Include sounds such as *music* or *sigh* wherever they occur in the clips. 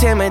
intimidate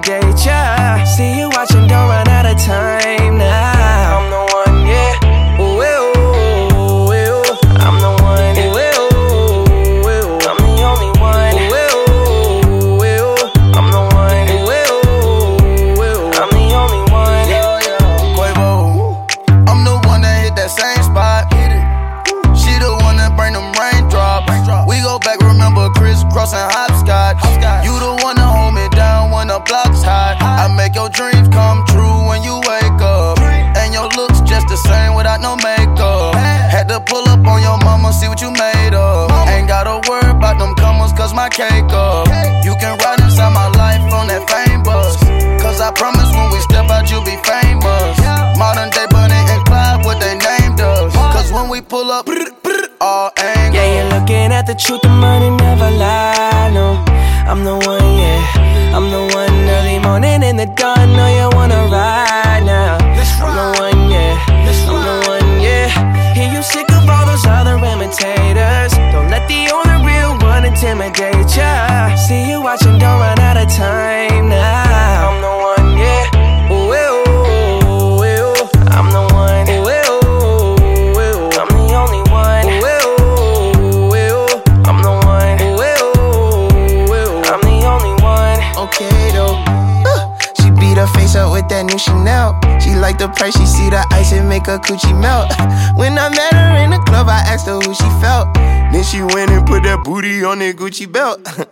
Gucci belt. *laughs*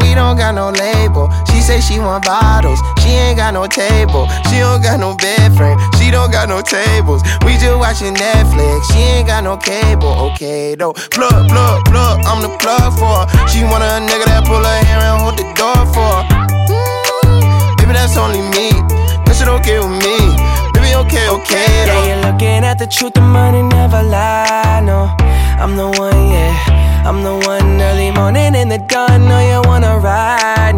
We don't got no label. She say she want bottles. She ain't got no table. She don't got no bed frame. She don't got no tables. We just watching Netflix. She ain't got no cable. Okay though. Plug, plug, plug. I'm the plug for her. She want a nigga that pull her hair and hold the door for her. Mm, baby, that's only me. That shit okay with me. Baby, okay, okay Yeah, you're looking at the truth, the money never lie. No, I'm the one, yeah. I'm the one early morning in the dawn. Know you wanna ride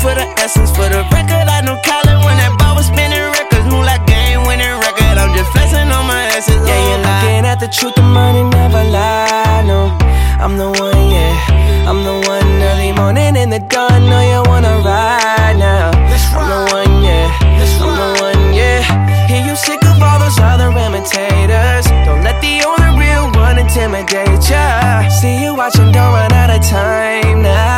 for the essence. For the record, I know Colin when that ball was spinning records. Move like game winning record. I'm just flexing on my asses. Yeah, oh you're looking at the truth, the money never lie. No, I'm the one, yeah. I'm the one early morning in the dawn. Know you wanna ride now. I'm the one, yeah. I'm the one, yeah. Hear you sick of all those other imitators. Don't let the only real one intimidate ya. See you watching, don't run out of time now.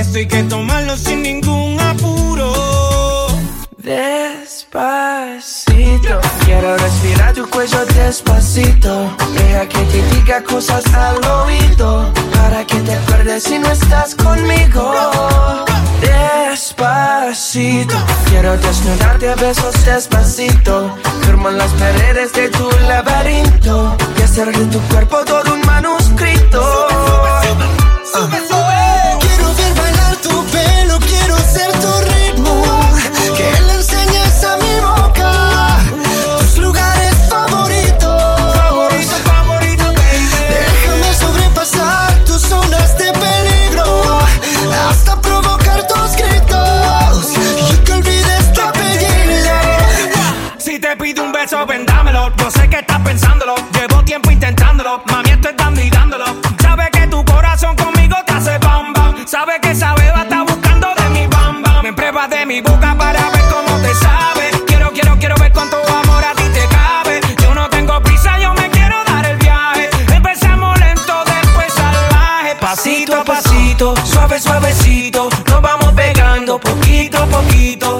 Esto hay que tomarlo sin ningún apuro. Despacito, quiero respirar tu cuello despacito. Deja que te diga cosas al oído para que te acuerdes si no estás conmigo. Despacito, quiero desnudarte a besos despacito. Firmo las paredes de tu laberinto y hacer de tu cuerpo todo un manuscrito. Sabe que esa beba está buscando de mi bamba. Me prueba de mi boca para ver cómo te sabe. Quiero, quiero, quiero ver cuánto amor a ti te cabe. Yo no tengo prisa, yo me quiero dar el viaje. Empezamos lento, después salvaje. Pasito a pasito, suave, suavecito. Nos vamos pegando poquito a poquito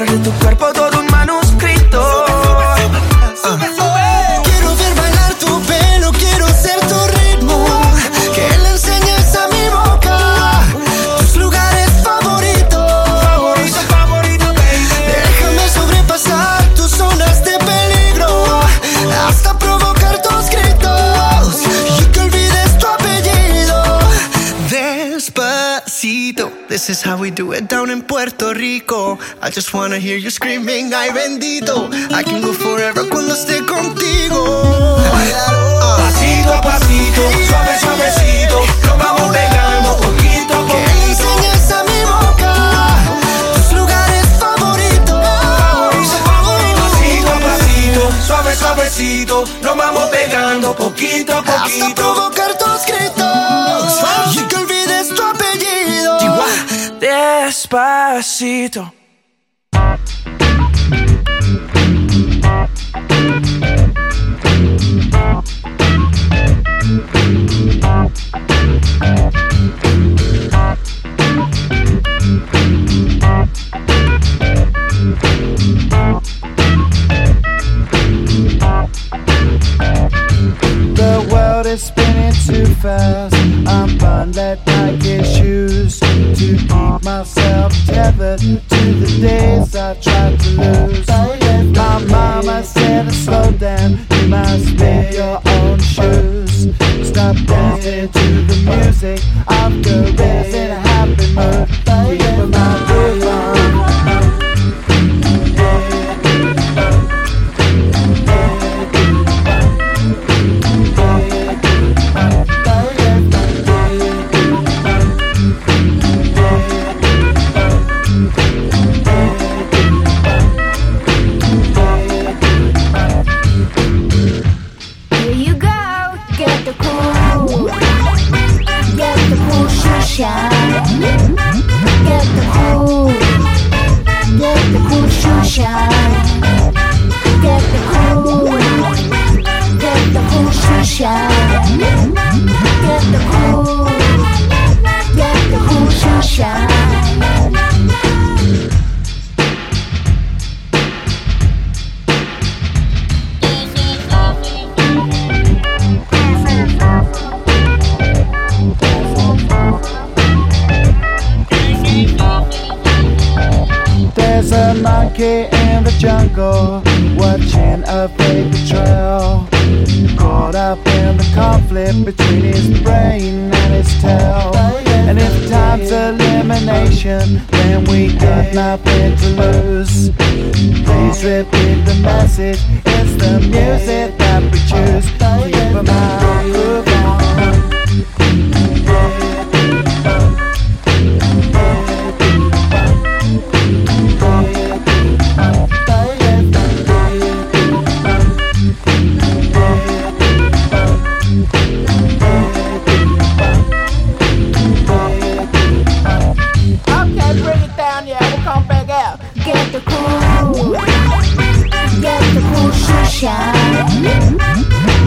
de tu cuerpo todo un manuscrito. Quiero we do it down in Puerto Rico. I just wanna hear you screaming, ay bendito. I can go forever cuando esté contigo. Pasito a pasito, suave suavecito, nos vamos pegando poquito a Que poquito. enseñes a mi boca tus lugares favoritos. Pasito a pasito, suave suavecito, nos vamos pegando poquito a Hasta poquito. provocar tus Despacito. The world is spinning too fast. I'm bundled like shoes to keep myself tethered to the days I tried to lose. My mama said to slow down, you must wear your own shoes. Stop dancing to the music of the a happy mood. There's a monkey in the jungle watching a baby trail. Caught up conflict between his brain and his tail. And if time's elimination, then we got nothing to lose. Please repeat the message. It's the music that we choose. Keep 'em out,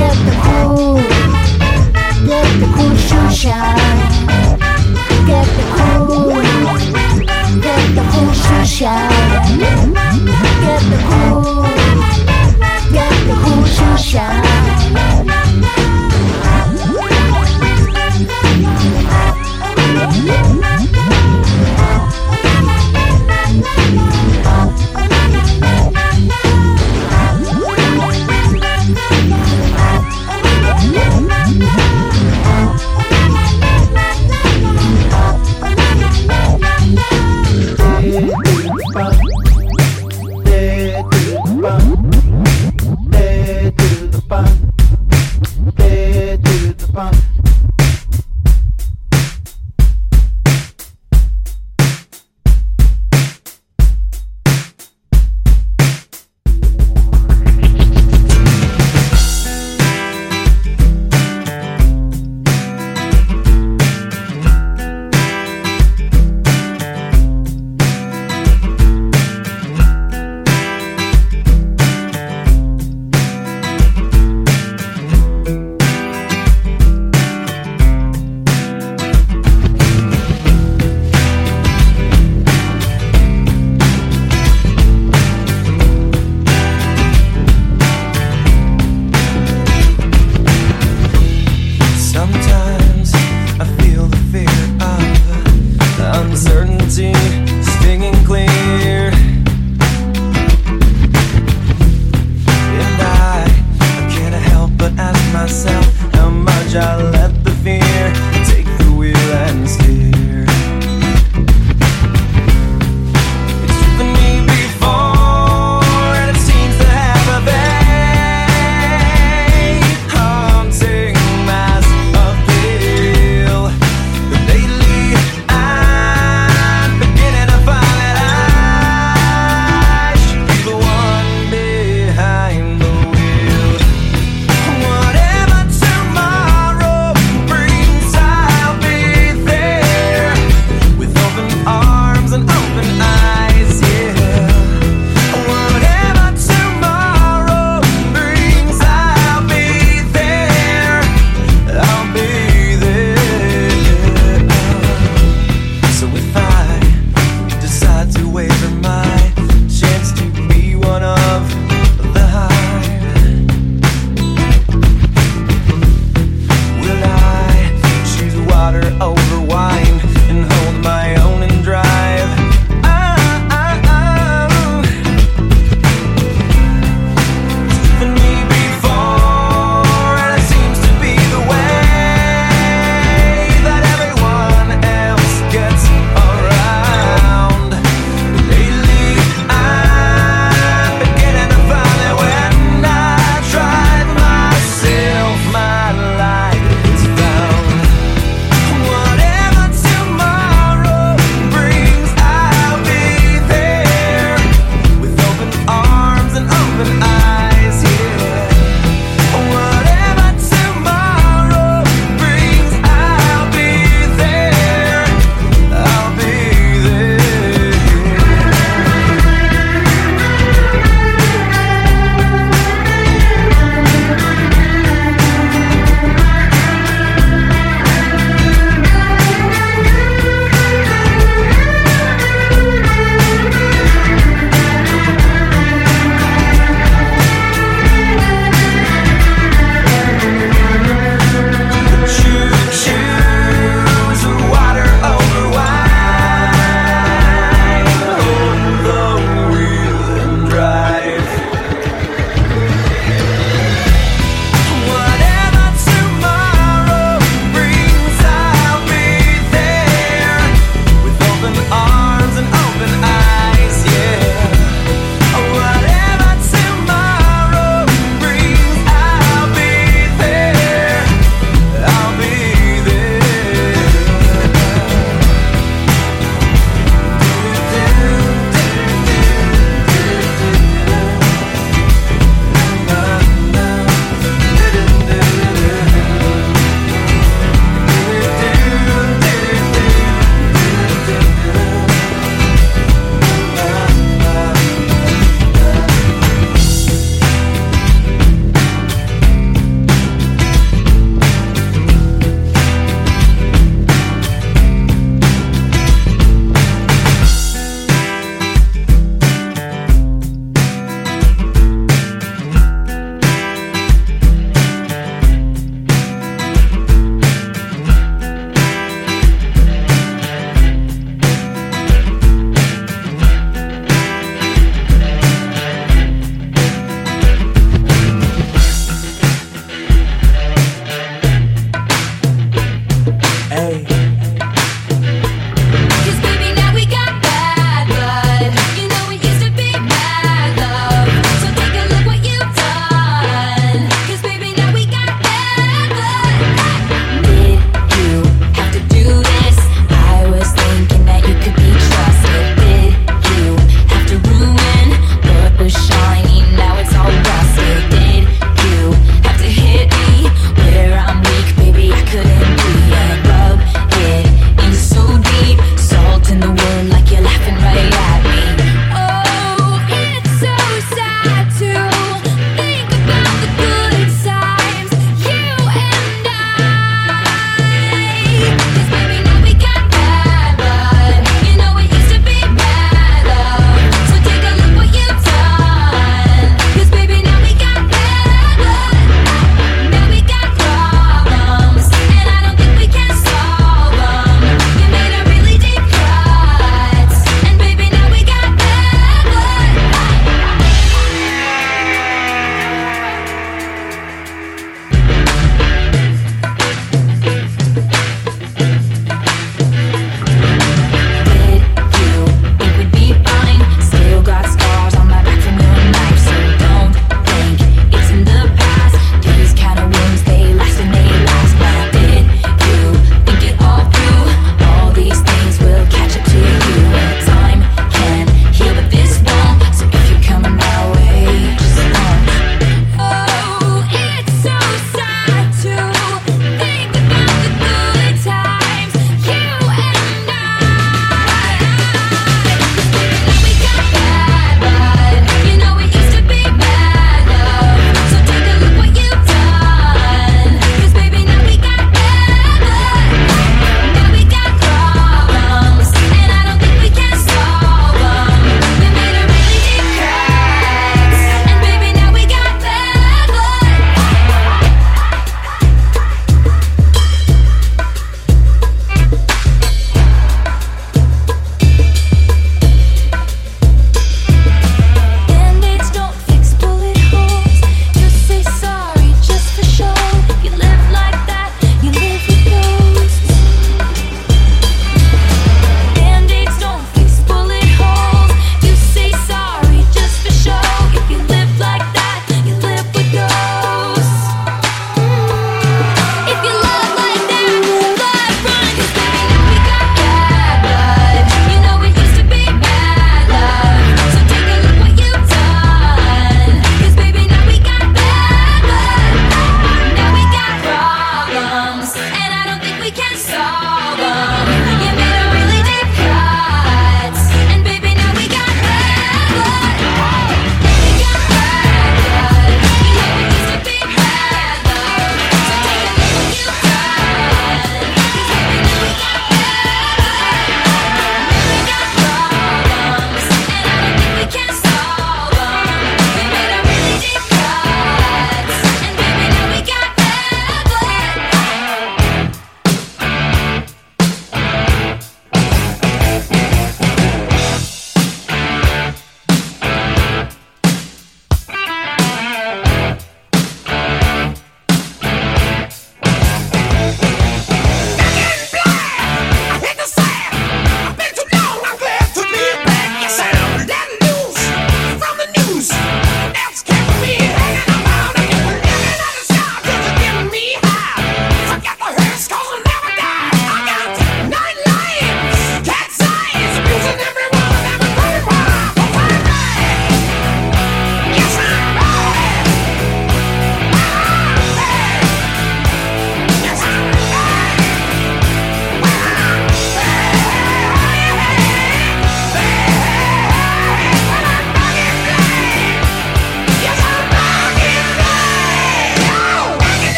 Get the cool. Get the cool shoe shine. Get the cool. Get the cool shoe shine. Get the cool. Get the cool shoe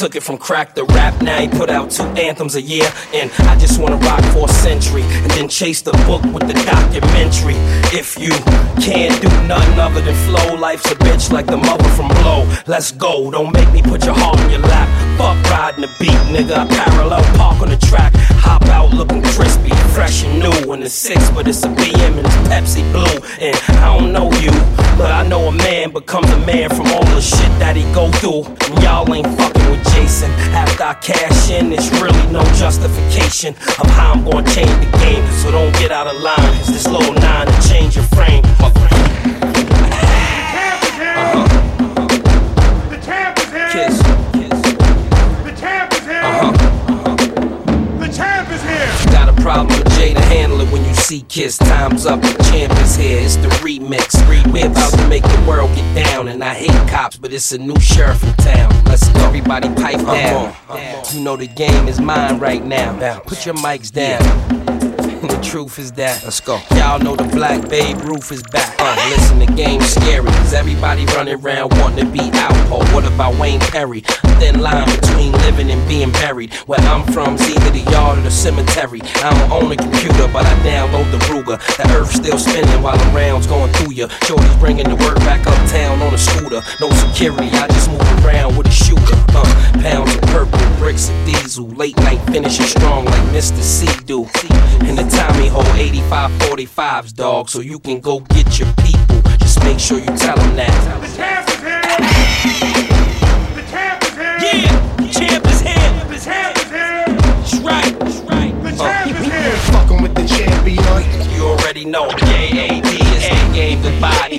Took it from crack to rap, now he put out two anthems a year. And I just wanna rock for a century, and then chase the book with the documentary. If you can't do nothing other than flow, life's a bitch like the mother from Blow. Let's go, don't make me put your heart in your lap. Fuck riding the beat, nigga. notion of how I'm gonna change the game. So don't get out of line, cause this low nine to change your frame. My uh-huh. Problem with Jay to handle it when you see Kiss. Time's up, the champ is here. It's the remix. remix. We're about to make the world get down, and I hate cops, but it's a new sheriff in town. Let's go. everybody pipe uh-huh. down. Uh huh. You know the game is mine right now. Put your mics down. *laughs* the truth is that. Let's go. Y'all know the black Babe Ruth is back. Uh, listen, the game's scary. Cause everybody running around wanting to be out. Or what about Wayne Perry? thin line between living and being buried. Where I'm from, see either the yard or the cemetery. I don't own a computer, but I download the Ruger. The earth's still spinning while the rounds going through ya. Shorty's bringing the work back uptown on a scooter. No security, I just move around with a shooter. Uh, pounds of purple, bricks of diesel. Late night finishing strong like Mr. C do. In the Tommy hole, 85 45s, dog, so you can go get your people. Just make sure you tell them that.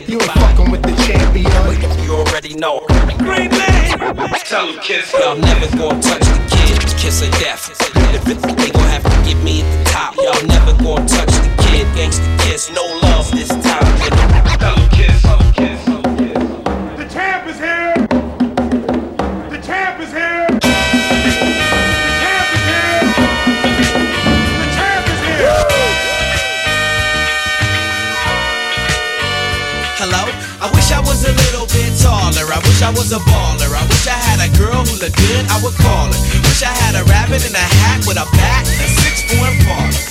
you ain't fucking with the champion. You already know. Green man. Tell him kiss. Y'all never gonna touch the kid. Kiss or death. If it's, they gon' have to get me at the top. Y'all never gonna touch the kid. Gangsta kiss. No looked good, I would call it. Wish I had a rabbit in a hat with a bat and a six four Impala.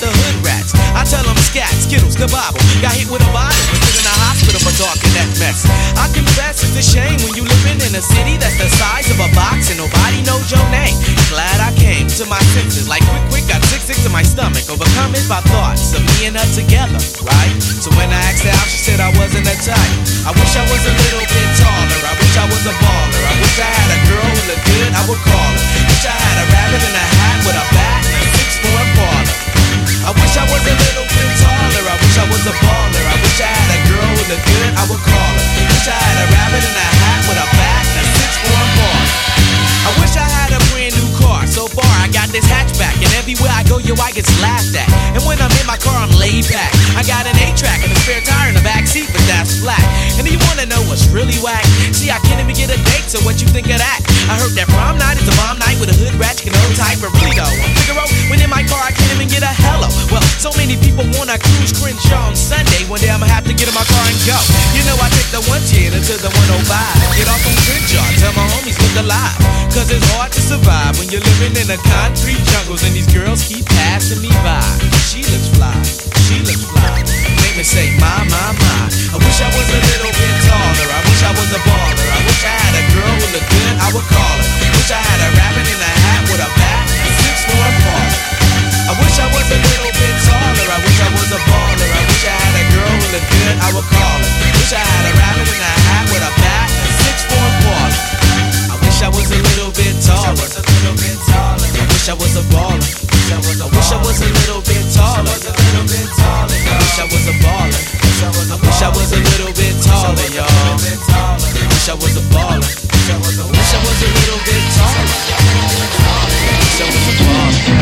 skittles, kabobble. Got hit with a bottle, was in the hospital for talking that mess. I confess it's a shame when you living in a city that's the size of a box and nobody knows your name. Glad I came to my senses, like quick, quick, got sick, sick to my stomach. Overcome it by thoughts of me and her together, right? So when I asked her out, she said I wasn't a type. I wish I was a little go, yo, I get laughed at. And when I'm in my car, I'm laid back. I got an 8-track and a spare tire what's really whack? See, I can't even get a date, so what you think of that? I heard that prom night is a bomb night with a hood rat, you can old type, but really though, Figaro, when in my car, I can't even get a hello. Well, so many people wanna cruise Crenshaw on Sunday. One day I'ma have to get in my car and go. You know, I take the 110 to the 105. Get off on Crenshaw, tell my homies look alive. Cause it's hard to survive when you're living in the concrete jungles and these girls keep passing me by. She looks fly, she looks fly. Make me say, my, my, my. I wish I was a little bit taller. I wish I was a baller. I wish I had a girl who looked good, I would call her. Wish I had a rabbit in a hat with a bat and six foot apart. I wish I was a little bit taller. I wish I was a baller. I wish I had a girl who looked good, I would call her. Wish I had a rabbit in a hat with a wish I was a little bit taller. I wish I was a baller. I wish I was a little bit taller. I wish I was a baller. I wish I was a little bit taller, y'all. I wish I was a baller. I wish I was a little bit taller. I wish I was a baller.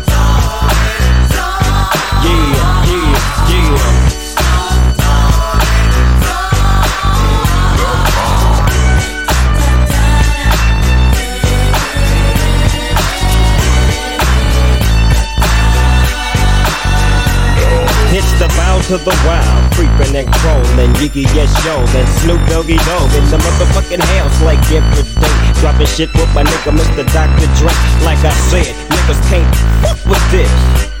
Yeah, yeah, yeah. It's the bow to the wild, creeping and crawling, Yiggy yes yo, then Snoop Doggy Dogg in the motherfucking house like every day. Dropping shit with my nigga Mr. Dr. Dre. Like I said, niggas can't fuck with this.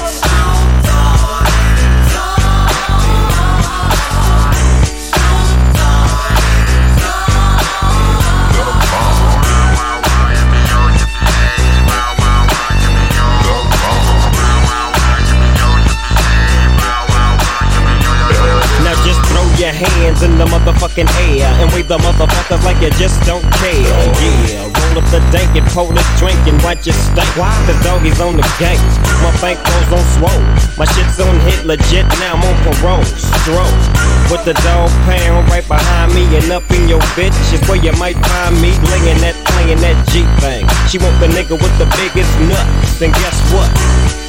Motherfucking air and wave the motherfuckers like you just don't care. Yeah, roll up the dank and pour this drink and watch it stink. Cause doggies on the gang. My bank goes on swole. My shit's on hit legit, now I'm on parole. Stroke. With the dog pound right behind me and up in your bitch is where you might find me laying that, playing that G thing. She want the nigga with the biggest nut. Then guess what?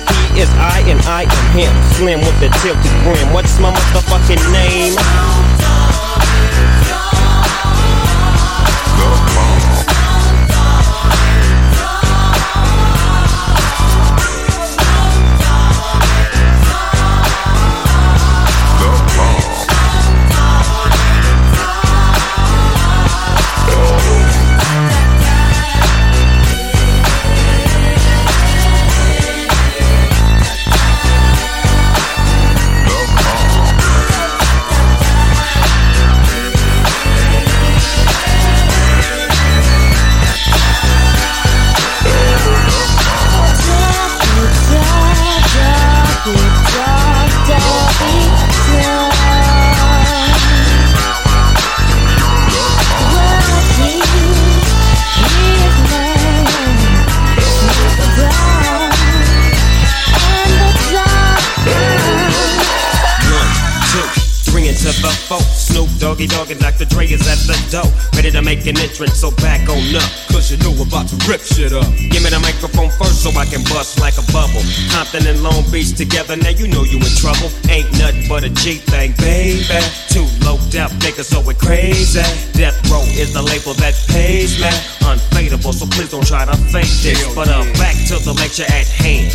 He is I and I am him. Slim with the tilted brim. What's my motherfucking name? Doggy Dogg and Dr. Dre is at the door. Ready to make an entrance, so back on up. Cause you know we're about to rip shit up. Give me the microphone first so I can bust like a bubble. Compton and Long Beach together, now you know you in trouble. Ain't nothing but a G thing, baby. Too low death niggas, so we crazy. Death Row is the label that pays me. Unfadable, so please don't try to fake this. But uh, back to the lecture at hand.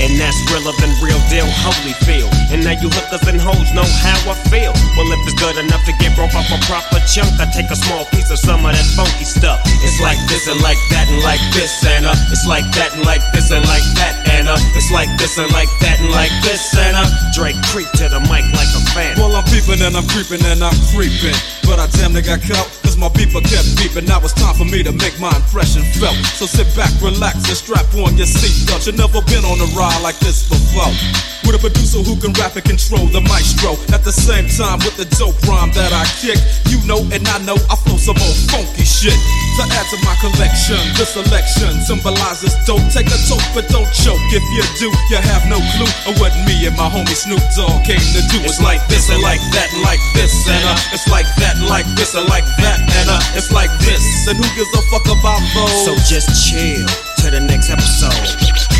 And that's realer than real deal, holy feel. And now you hookers and hoes know how I feel. Well, if it's good enough to get broke off a proper chunk, I take a small piece of some of that funky stuff. It's like this and like that and like this and uh, it's like that and like this and like that and uh, it's like this and like that and like this and uh, Dre creep to the mic like a fan. Well, I'm peeping and I'm creeping and I'm creeping. But I damn near got caught, my beeper kept beeping. Now it's time for me to make my impression felt. So sit back, relax, and strap on your seatbelt. You've never been on a ride like this before. With a producer who can rap and control the maestro. At the same time, with the dope rhyme that I kick. You know, and I know I flow some old funky shit. To add to my collection, this selection symbolizes don't Take a toke, but don't choke. If you do, you have no clue of what me and my homie Snoop Dogg came to do. It's like this and like that and like this and uh, it's like that like this and like that and uh, it's like this. And who gives a fuck about those? So just chill to the next episode.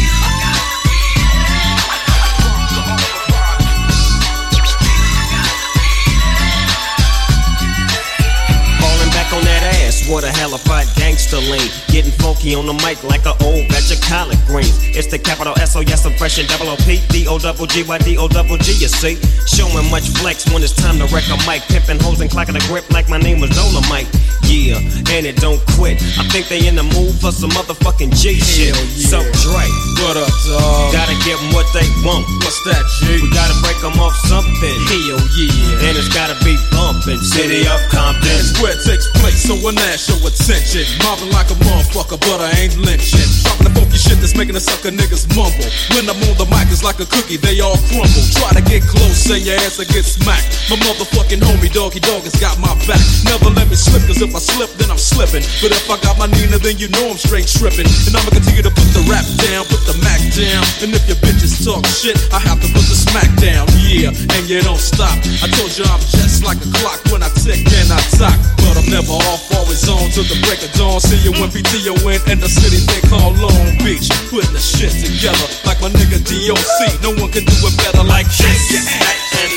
What the hell a halified gangster lean. Getting funky on the mic like an old batch of collard greens. It's the capital S O yes, I'm fresh and double O P D O double G Y D O double G. You see, showing much flex when it's time to wreck a mic. Pimping hoes and clocking a grip like my name was Dolomite. Yeah, and it don't quit. I think they in the mood for some motherfucking G shit. So Dre, what up, dog? Gotta give 'em what they want. What's that, G? We gotta break 'em off something. Hell yeah. And it's gotta be bumpin'. City of Compton. It's where it takes place, so when that show attention. Mobbing like a motherfucker, but I ain't lynching. Funky shit that's making the sucker niggas mumble. When I'm on the mic, it's like a cookie, they all crumble. Try to get close, say your ass will get smacked. My motherfucking homie, doggy dog, has got my back. Never let me slip, cause if I slip, then I'm slipping. But if I got my Nina, then you know I'm straight tripping. And I'ma continue to put the rap down, put the Mac down. And if your bitches talk shit, I have to put the smack down. Yeah, and you don't stop. I told you I'm just like a clock when I tick and I talk. But I'm never off, always on till the break of dawn. See you when PTO in, in the city they call Long Beach. Putting the shit together like my nigga DOC. No one can do it better like this. And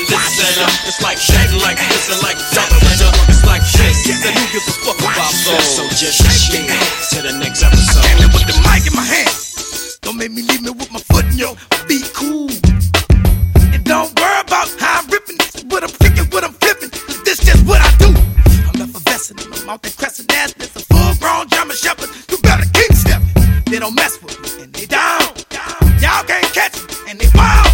this and uh, it's like that, like this and like that. And it's like this. And who gives a fuck about those? So just chill to the next episode. I came in with the mic in my hand. Don't make me leave me with my foot in your feet. Cool. And don't worry about how I'm ripping. This what I'm kicking, what I'm flipping. This just what I do. I'm effervescent and I'm out there crescent ass. A full grown German shepherd. You don't mess with me, and they down. Y'all can't catch me, and they wild.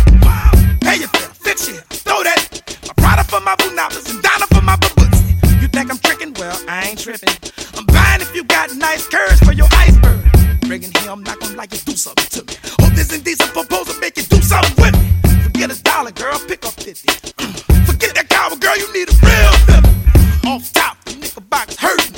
Pay your bill, fix it, throw that. My product for my bunabas and Donna for my babuts. You think I'm tricking? Well, I ain't tripping. I'm buying if you got nice curves for your iceberg. Bringing here, I'm not gonna like you do something to me. Hope this indecent proposal make you do something with me. Forget a dollar, girl, pick up 50. *clears throat* Forget that cowboy, girl, you need a real feeling. Off top, the nickel box hurt.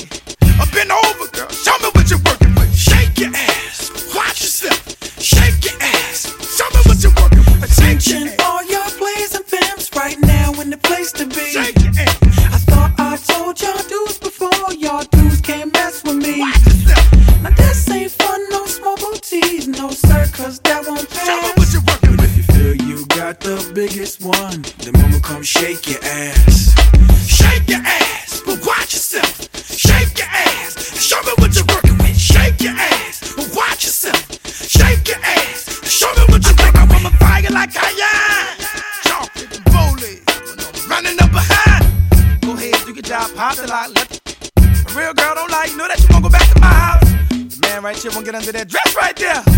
that dress right there.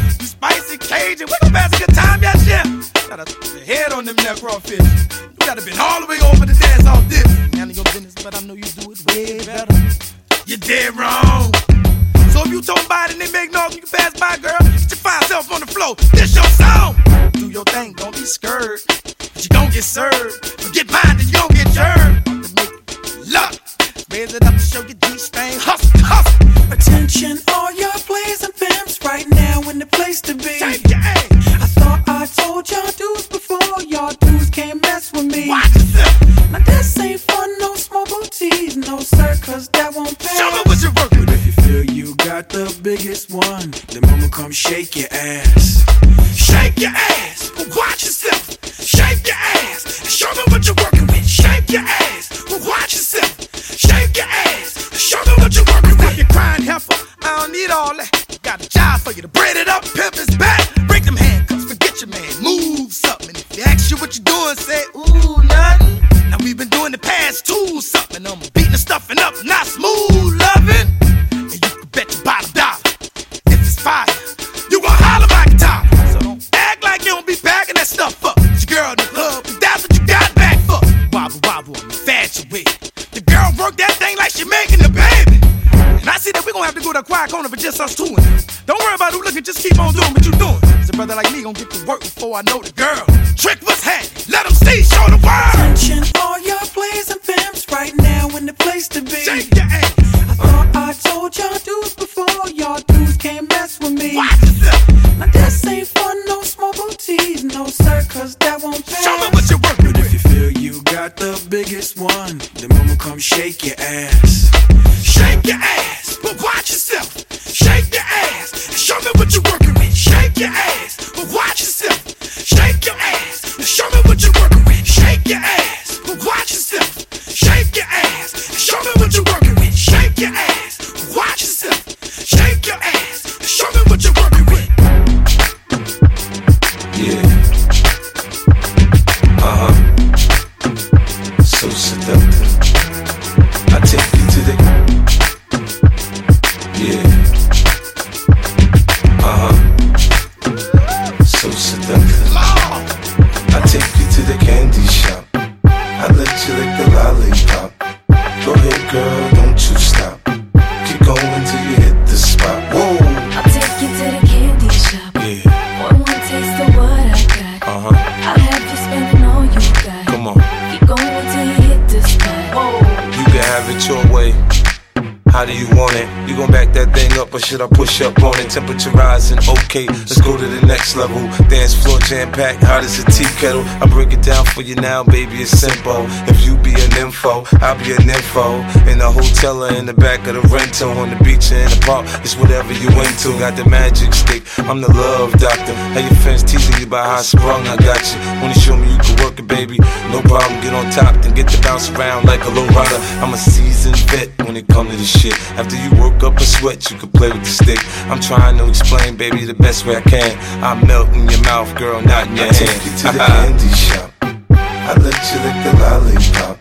temperature rising. Okay, let's go to the next level. Dance floor jam packed, hot as a tea kettle. I break it down for you now, baby. It's simple. If you be an info, I'll be an info. In the hotel or in the back of the rental, on the beach or in the park, it's whatever you into. Got the magic stick, I'm the love doctor. How your friends teasing you about how I sprung, I got you. When you show me you can work it, baby, no problem. Get on top, then get to bounce around like a low rider. I'm a seasoned vet come to this shit. After you woke up a sweat, you could play with the stick. I'm trying to explain, baby, the best way I can. I melt in your mouth, girl, not in your I hand. Take you to the *laughs* candy shop. I let you lick the lollipop.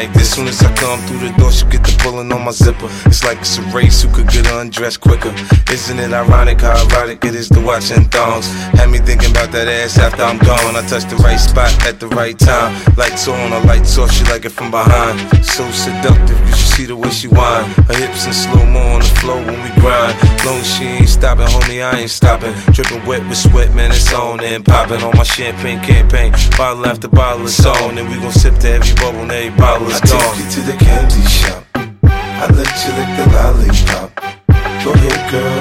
Like this. Soon as I come through the door, she get the pulling on my zipper. It's like it's a race who could get undressed quicker. Isn't it ironic how erotic it is to watch in thongs? Had me thinking about that ass after I'm gone. I touch the right spot at the right time. Lights on, her lights off, she like it from behind. So seductive, you should see the way she whine. Her hips in slow mo on the floor when we grind. Long she ain't stopping, homie, I ain't stopping. Dripping wet with sweat, man, it's on and popping on my champagne campaign. Bottle after bottle, it's on, and we gon' sip to every bubble and every bottle is I take gone. you to the candy shop. I let you lick the lollipop. Go ahead, girl,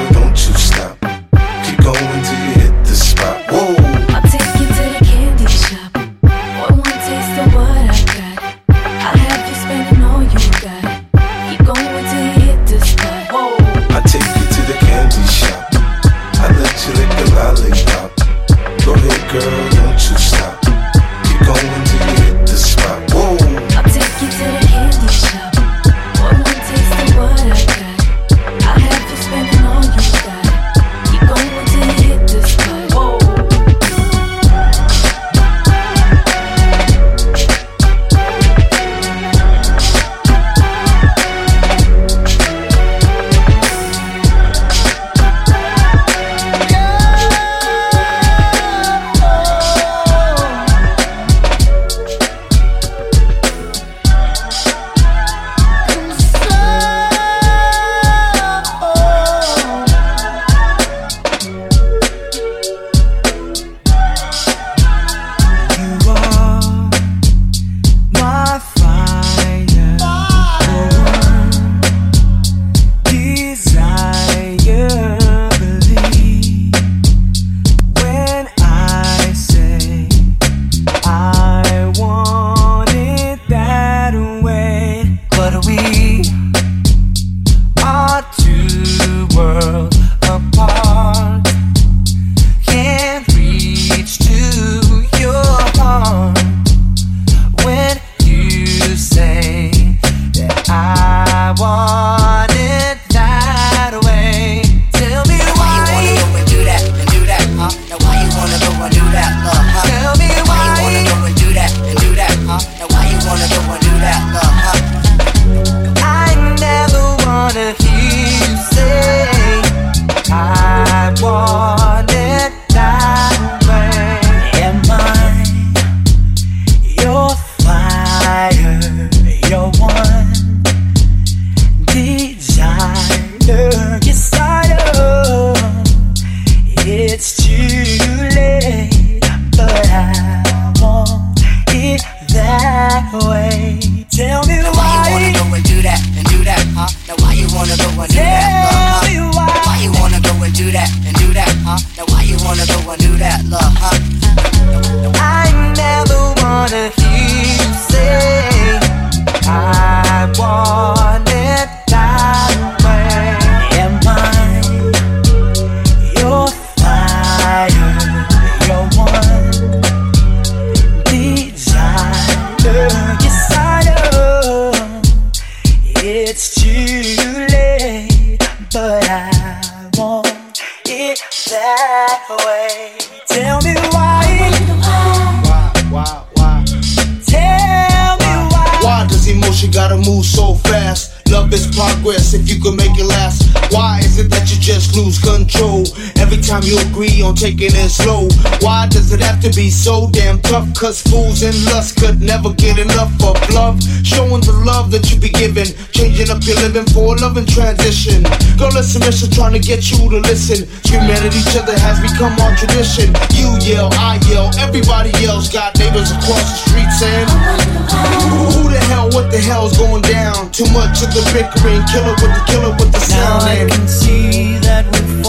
and lust could never get enough of love. Showing the love that you be giving, changing up your living for a loving transition. Girl, listen, mission trying to get you to listen. Screaming at each other has become our tradition. You yell, I yell, everybody yells. Got neighbors across the street saying, Who the hell, what the hell's going down? Too much of the bickering, killer with the killer with the sound. Now. I and- can see that we're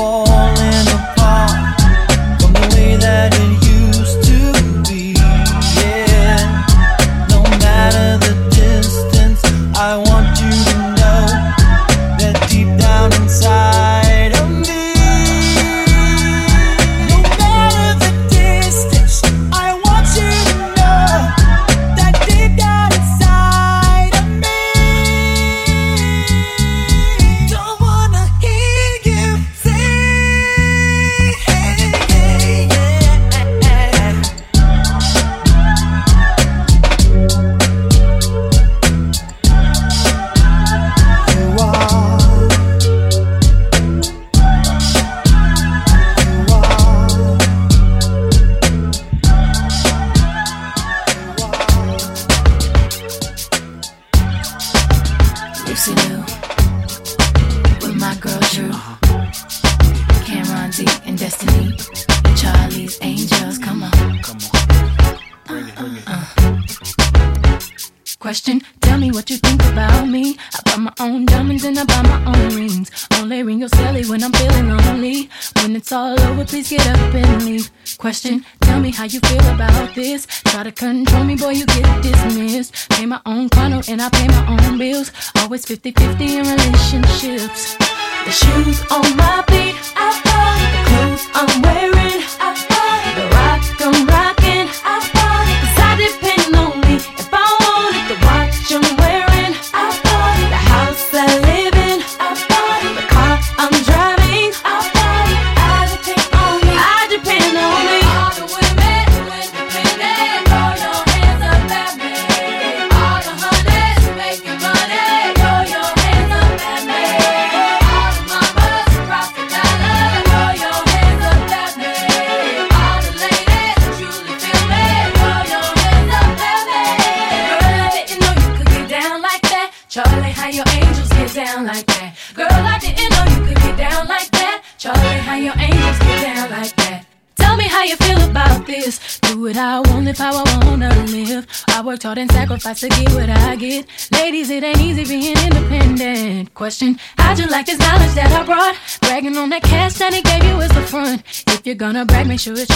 gonna brag, make sure it's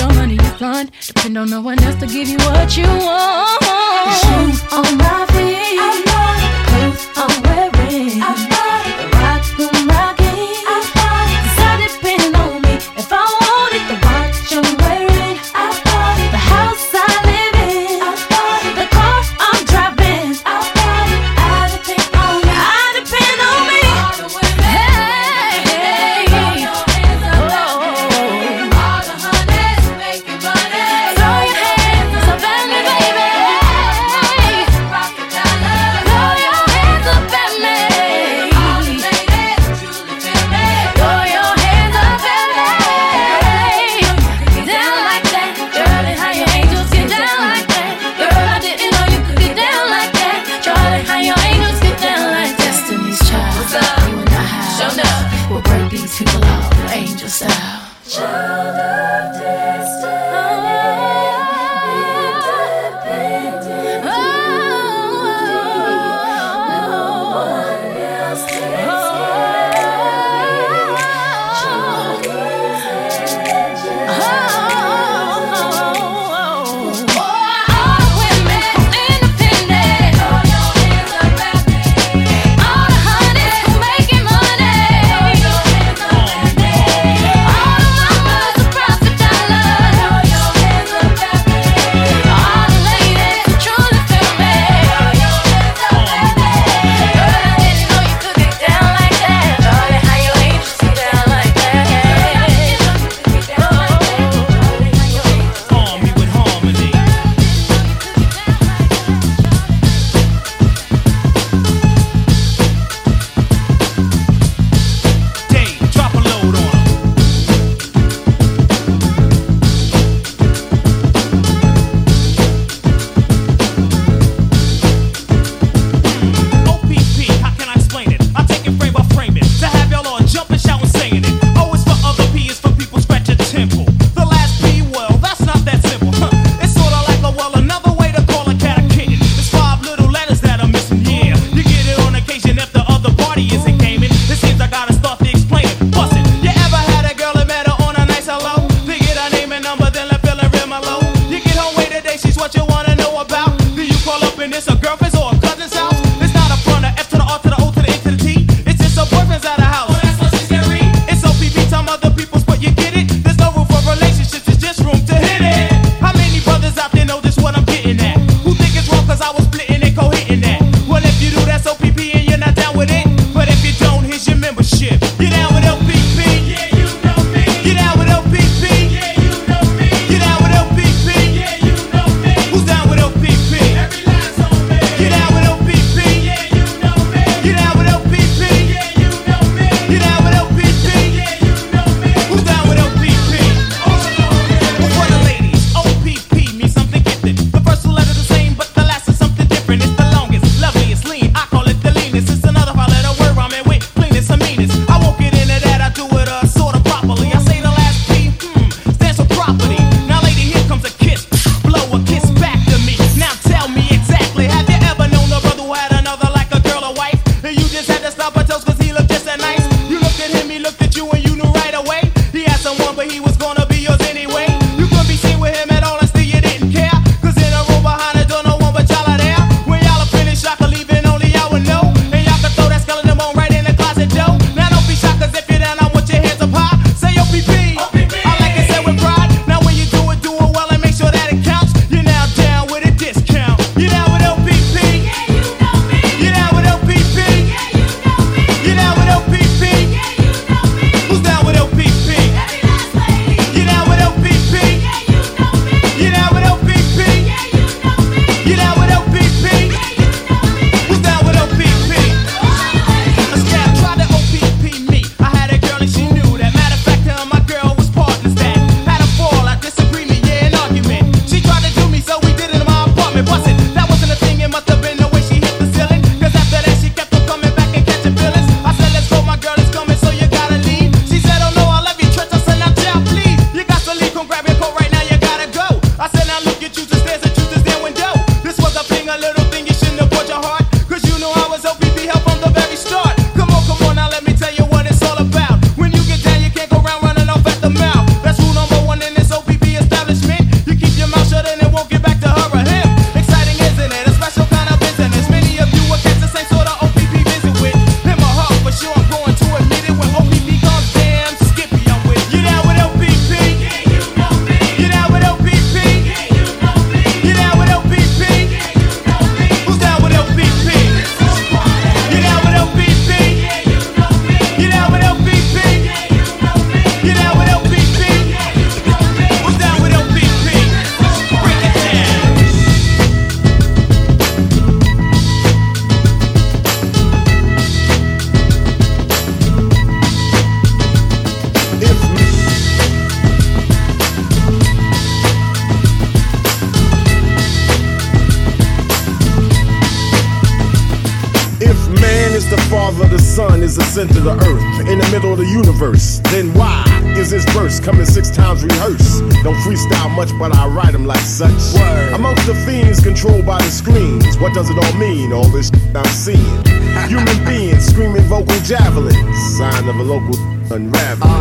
local unraveling.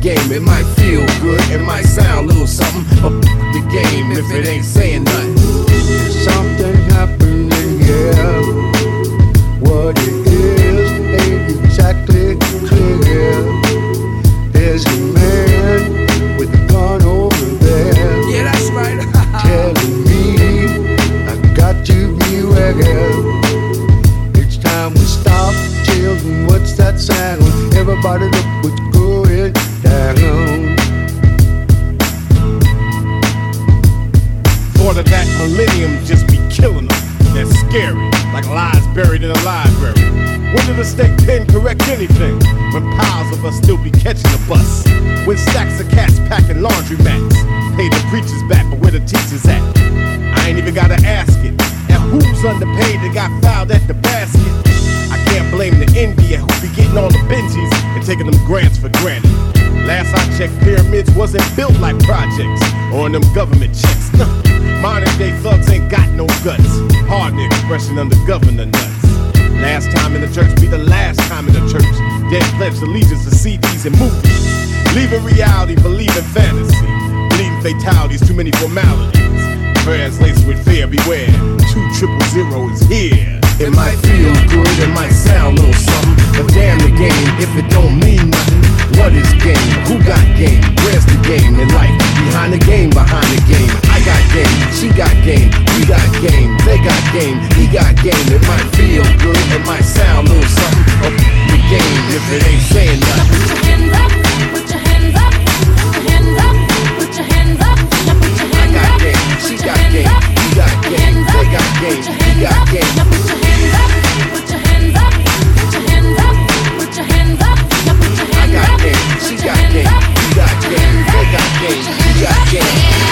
Game. It might feel good, it might Hard expression under governor nuts. Last time in the church be the last time in the church. Dead pledged allegiance to CDs and movies. Leaving reality, believing fantasy. Bleeding fatalities, too many formalities. Prayers with fear, beware. Two triple zero is here. It might feel good, it might sound a little something, but damn the game if it don't mean nothing. What is game? Who got game? Where's the game in life? Behind the game, behind the game. I got game, she got game, we got game, they got game, he got game. It might feel good, it might sound a little something, but the game if it ain't saying nothing. Put your hands up, put your hands up, put your hands up, put your hands up, put your hands up. I got game, she got game, we got game, they got game, he got game. Put your hands up, put your hands up, put your hands up, put your hands up, put your hands up. I got game, she got game, we got game, they got game, he got game.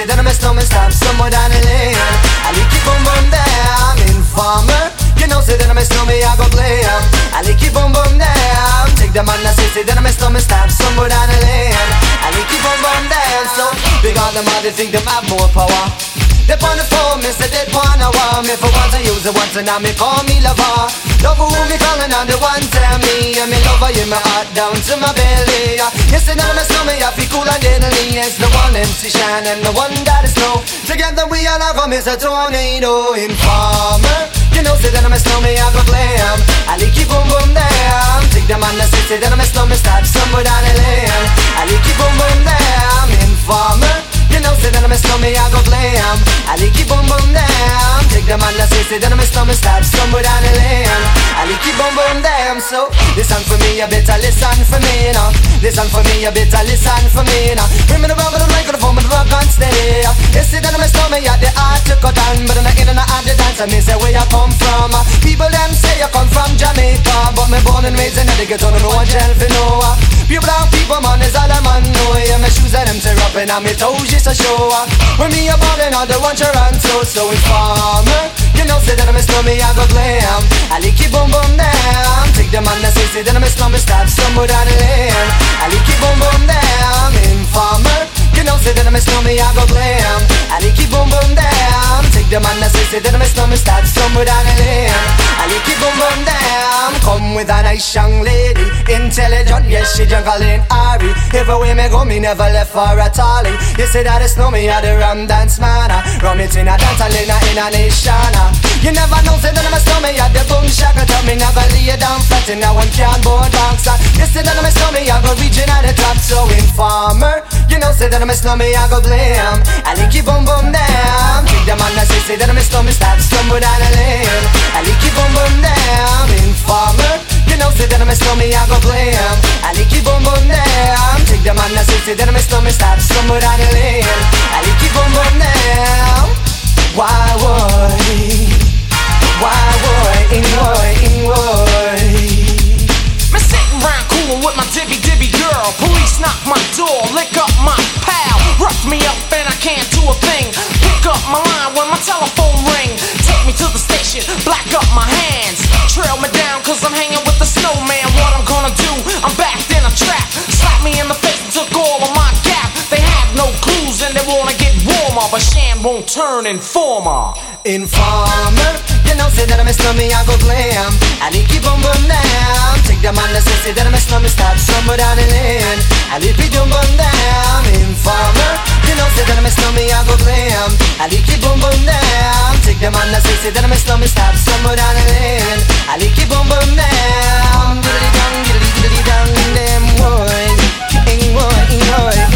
Shit in my stomach, stab somewhere down the lane. I like it boom boom there, I'm in farmer. You know, sit in my stomach, I go play em. I like it boom boom there. Take the man that says sit in my stomach, stab somewhere down the lane. I like it boom boom there. So big on them, all they think they have more power. They on the phone me, say they wanna want me. For once I use it, once and now me call me lover. Love who me calling on the one tell me. And me lover in my heart down to my belly Yes, and now my stomach, I feel cool and deadly. It's the one MC Shan and the one that is snow. Together we all have a miss a tornado Informer. You know, say that I'm a snowman, I go glam. I like you boom boom damn. Take them on the city, then I'm a snowman Start somewhere down the lane. I like you boom boom damn. Informer. You know, say that I'm a slummy, I go glam I like boom boom damn Take the man that say, say that I'm a slummy, stop somewhere down the lane I like boom boom damn So, listen for me, you better listen for me, you know. Listen for me, you better listen for me, you know. Bring me the rubber, the light, the phone, but the rock on stay You see that I'm a slummy, I the art to cut down But I'm not in and I have the dance, I mean, say where you come from. People them say you come from Jamaica But me born and raised in the ghetto, no one gel for no Pure brown people, man, is all I'm on, no Yeah, my shoes and them say up on me toes, just a show. When me a ballin', all the one so so informer. You know, say that I'm a slummy, I go glam. I lick it boom boom down. Take the man that say, say that I'm a slummy, stop somewhere down the lane. I lick it boom boom down. Informer. You know, say that I'm a slummy, I go glam. I lick it boom boom down. Take the man that say, say that I'm a slummy, stop somewhere down the lane. I lick it boom boom down. Come with a nice young lady, intelligent, yes she juggling Ari. Everywhere me go, me never left for a tally. You say that no me, I the rum dance man. Rum it in a dance, in a in a nation. You never know, say that I'm a slummy, I the boom shaka. Tell me never lay down flat in a one cardboard box. You say that I'm a slummy, I go region at the top, so informer. You know, say that I'm a slummy, I go blam. I lick you boom boom down. Take the man that say, say that I'm a slummy, stop stumble down the lane. I lick you boom boom down. Informer. You know, say that I'm a slummy, I go blam. I lick you boom boom down. Take the man that say, say that I'm a slummy, stop stumble down the lane. I lick you boom boom down. Why would? Why would? In would? In would? Sitting round coolin' with my dibby dibby girl. Police knock my door, lick up my. Rough me up and I can't do a thing. Pick up my line when my telephone ring. Take me to the station, black up my hands. Trail me down cause I'm hanging with But Shan won't turn informer. Informer, you know, say that I'm a slummy, I go glam. I lick you boom boom down. Take the man that say, say that I'm a slummy, stop somewhere down the lane. I lick you boom boom down. Informer, you know, say that I'm a slummy, I go glam. I lick you boom boom down. Take the man that say, say that I'm a slummy, stop somewhere down the lane. I lick you boom boom down. Diddly dong, diddly diddly boy. Ing boy, ing boy, ing boy.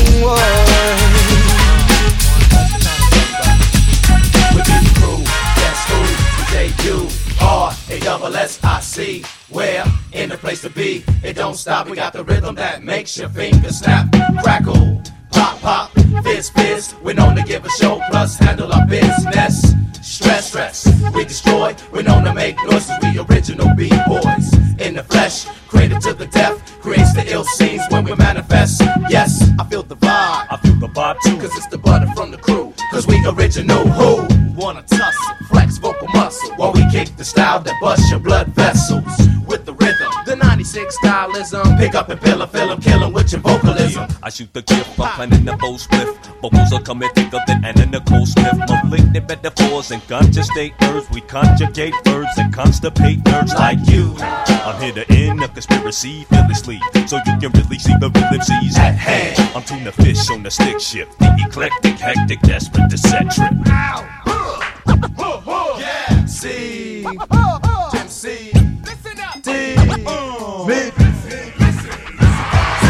Double S I C. Where in the place to be? It don't stop. We got the rhythm that makes your fingers snap, crackle, pop, pop, fizz, fizz. We're known to give a show plus handle our business. Stress, stress, we destroy. We're known to make noises. We original b-boys in the flesh, created to the death. Creates the ill scenes when we manifest. Yes, I feel the vibe. I feel the vibe too. Cause it's the butter from the crew. Cause we original who? Wanna tussle, flex vocal muscle. While we kick the style that busts your blood vessels. With the 96 stylism. Pick up and fill 'em, fill 'em, kill 'em with your vocalism. I shoot the gift, I'm planning the bow spliff. Vocals are coming thicker than Anna Nicole Smith. Malignant metaphors and conscious state nerves. We conjugate verbs and constipate nerves like you. I'm here to end a conspiracy fearlessly, so you can really see the real MCs at hand. I'm tuna fish on the stick shift, the eclectic, hectic, desperate trip. *laughs* Yeah, C, MC, me.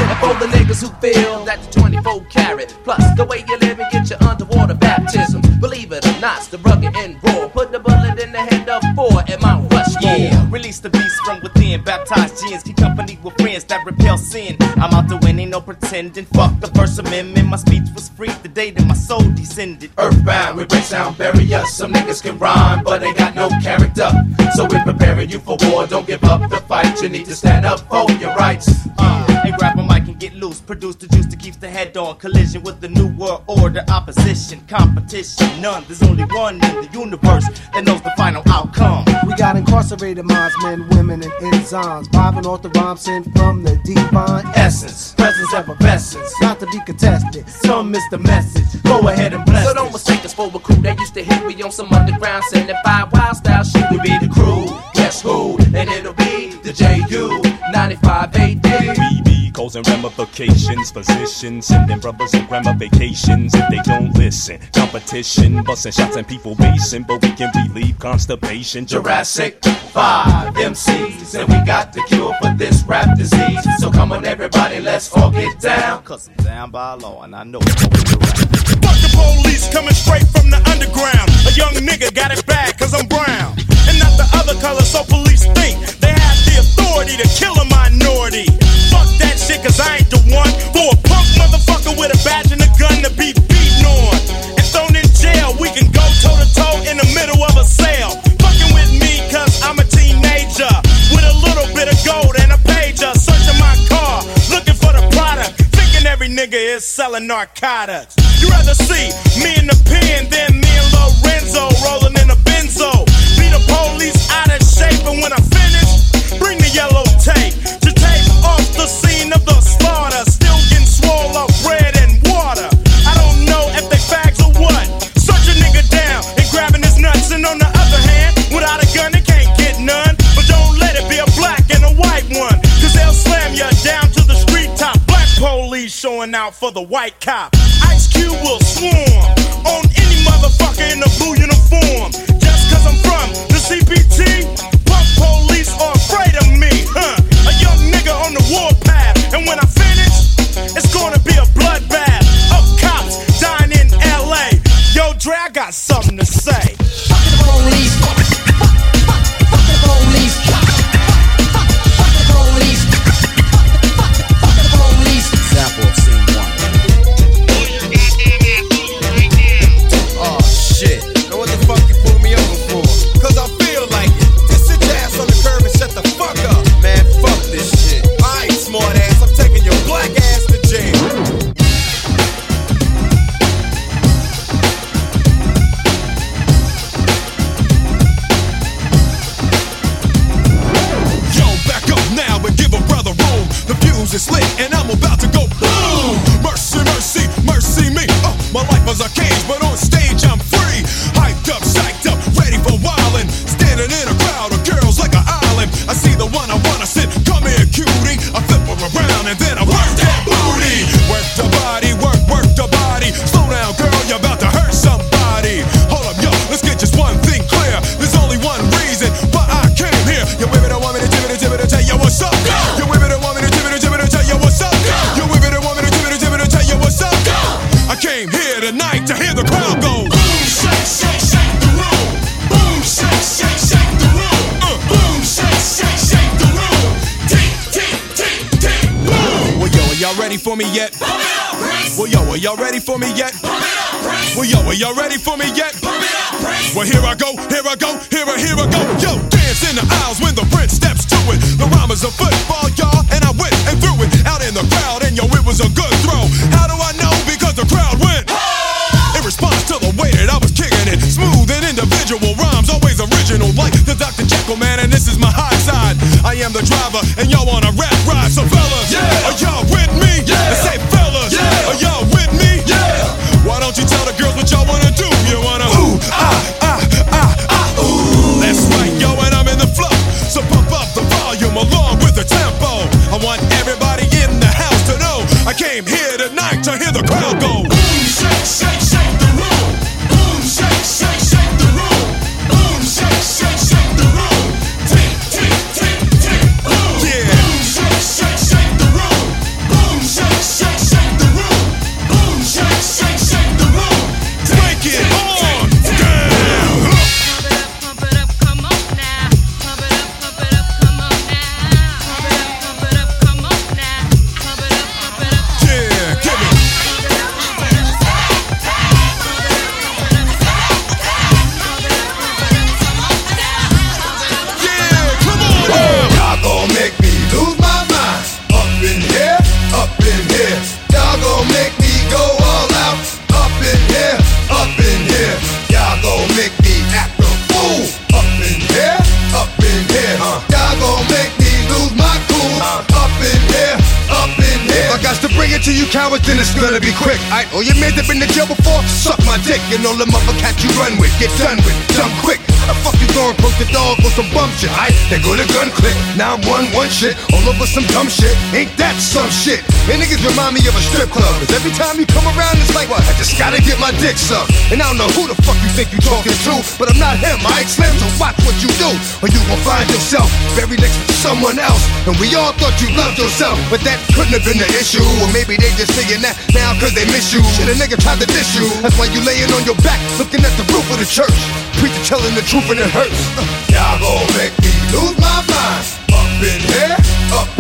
And for the niggas who feel that the 24 carat plus the way you live and get your underwater baptism. Believe it or not, it's the rugged and raw. Put the bullet in the head of four at Mount Rushmore. Yeah, release the beast from within. Baptized gins, keep company with friends that repel sin. I'm out to win, ain't no pretending. Fuck the First Amendment. My speech was free the day that my soul descended. Earthbound, we break sound barriers. Some niggas can rhyme, but they got no character. So we're preparing you for war. Don't give up the fight. You need to stand up for your rights. Uh, grab a mic and get loose. Produce the juice that keeps the head on. Collision with the new world order. Opposition, competition, none. There's only one in the universe that knows the final outcome. We got incarcerated minds, men, women, and enzymes. Vibing off the rhyme sent from the divine essence. Presence effervescence. Not to be contested. Some miss the message. Go ahead and bless So don't mistake us for a crew that used to hit me on some underground 75 wild style shit. We be the crew. Guess who? And it'll be the JU 95 AD. We be cause causing ramifications. Physicians sending brothers on grandma vacations if they don't listen. Competition, busting shots and people basing, but we can relieve constipation. Jurassic 5 MCs, and we got the cure for this rap disease. So come on, everybody, let's all get down. Cause I'm down by law, and I know it's Fuck the police coming straight from the underground. A young nigga got it bad cause I'm brown. And not the other color, so police think they have the authority to kill a minority. That shit cause I ain't the one for a punk motherfucker with a badge and a gun to be beaten on. And thrown in jail, we can go toe to toe in the middle of a sale. Fucking with me cause I'm a teenager with a little bit of gold and a pager. Searching my car, looking for the product. Thinking every nigga is selling narcotics. You rather see me in the pen than me and Lorenzo rolling in a benzo. Be the police out of shape, and when I finish, bring the yellow tape to scene of the slaughter. Still getting up bread and water. I don't know if they fags or what. Search a nigga down and grabbing his nuts, and on the other hand, without a gun, they can't get none. But don't let it be a black and a white one, cause they'll slam you down to the street top. Black police showing out for the white cop. Ice Cube will swarm on any motherfucker in a blue uniform. Just cause I'm from the CPT, punk police are afraid of me, huh? A young nigga on the warpath, and when I finish, it's gonna be a bloodbath of cops dying in LA. Yo, Dre, I got something to say. Police. But I'm not him. I Slim, so watch what you do, or you gon' find yourself buried next to someone else. And we all thought you loved yourself, but that couldn't have been the issue. Or maybe they just saying that now cause they miss you. Shit, a nigga tried to diss you. That's why you laying on your back, looking at the roof of the church. Preacher telling the truth and it hurts. Y'all gon' make me lose my mind. Up in here, up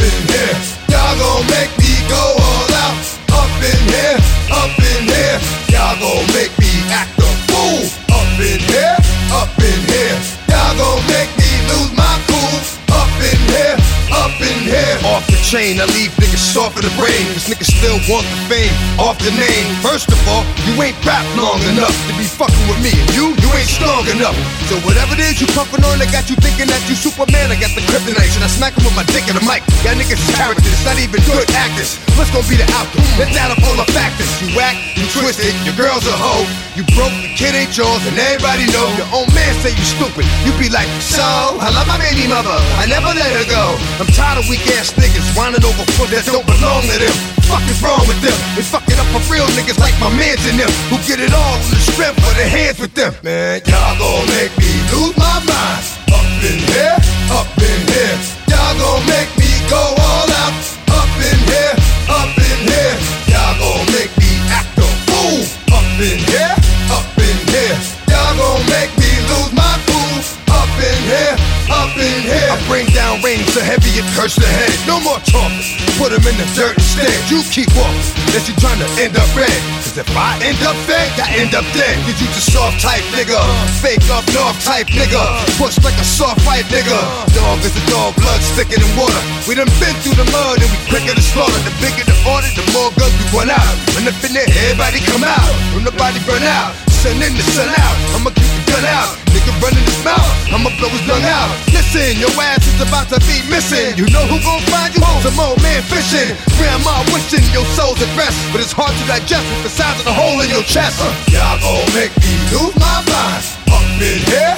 chain, I leave niggas soft in the brain. Cause niggas still want the fame off the name. First of all, you ain't rap long enough to be fucking with me. And you, you ain't strong enough. So whatever it is you puffin' on, I got you thinking that you Superman. I got the kryptonite. Should I smack him with my dick in the mic? Y'all niggas is characters, not even good actors. What's gonna be the outcome? Let's add up all the factors. You whack, you twisted, your girl's a hoe. You broke, the kid ain't yours, and everybody know. Your own man say you stupid. You be like, so, I love my baby mother. I never let her go. I'm tired of weak ass niggas whining over foot that don't belong to them. Fuck is wrong with them? They fuck it up for real niggas like my mans and them who get it all on the strength of their hands with them. Man, y'all gon' make me lose my mind. Up in here, up in here. Y'all gon' make me go all out. Up in here, up in here. Y'all gon' make me act a fool. Up in here, up in here. Y'all gon' make me lose my cool. Up in here, up in here. I bring down rain so heavy it hurts the head. No more talking. Put 'em in the dirt instead. You keep walking. Unless you trying to end up red. Cause if I end up fed, I end up dead. Cause you just soft type nigga. Fake up north type nigga. Push like a soft fight nigga. Dog is a dog, blood thicker than water. We done been through the mud and we quicker to slaughter. The bigger the order, the more guns we run out. When in there, everybody come out. When the body burn out. Sun in the sun out. I'ma the gun out. Nigga running his mouth. I'ma blow his lung out. Listen, your ass is about to be missing. You know who gon' find you? Some old man fishing. Grandma wishing your soul's at rest. But it's hard to digest with the size of the hole in your chest. Uh, y'all gon' make me lose my mind. Up in here,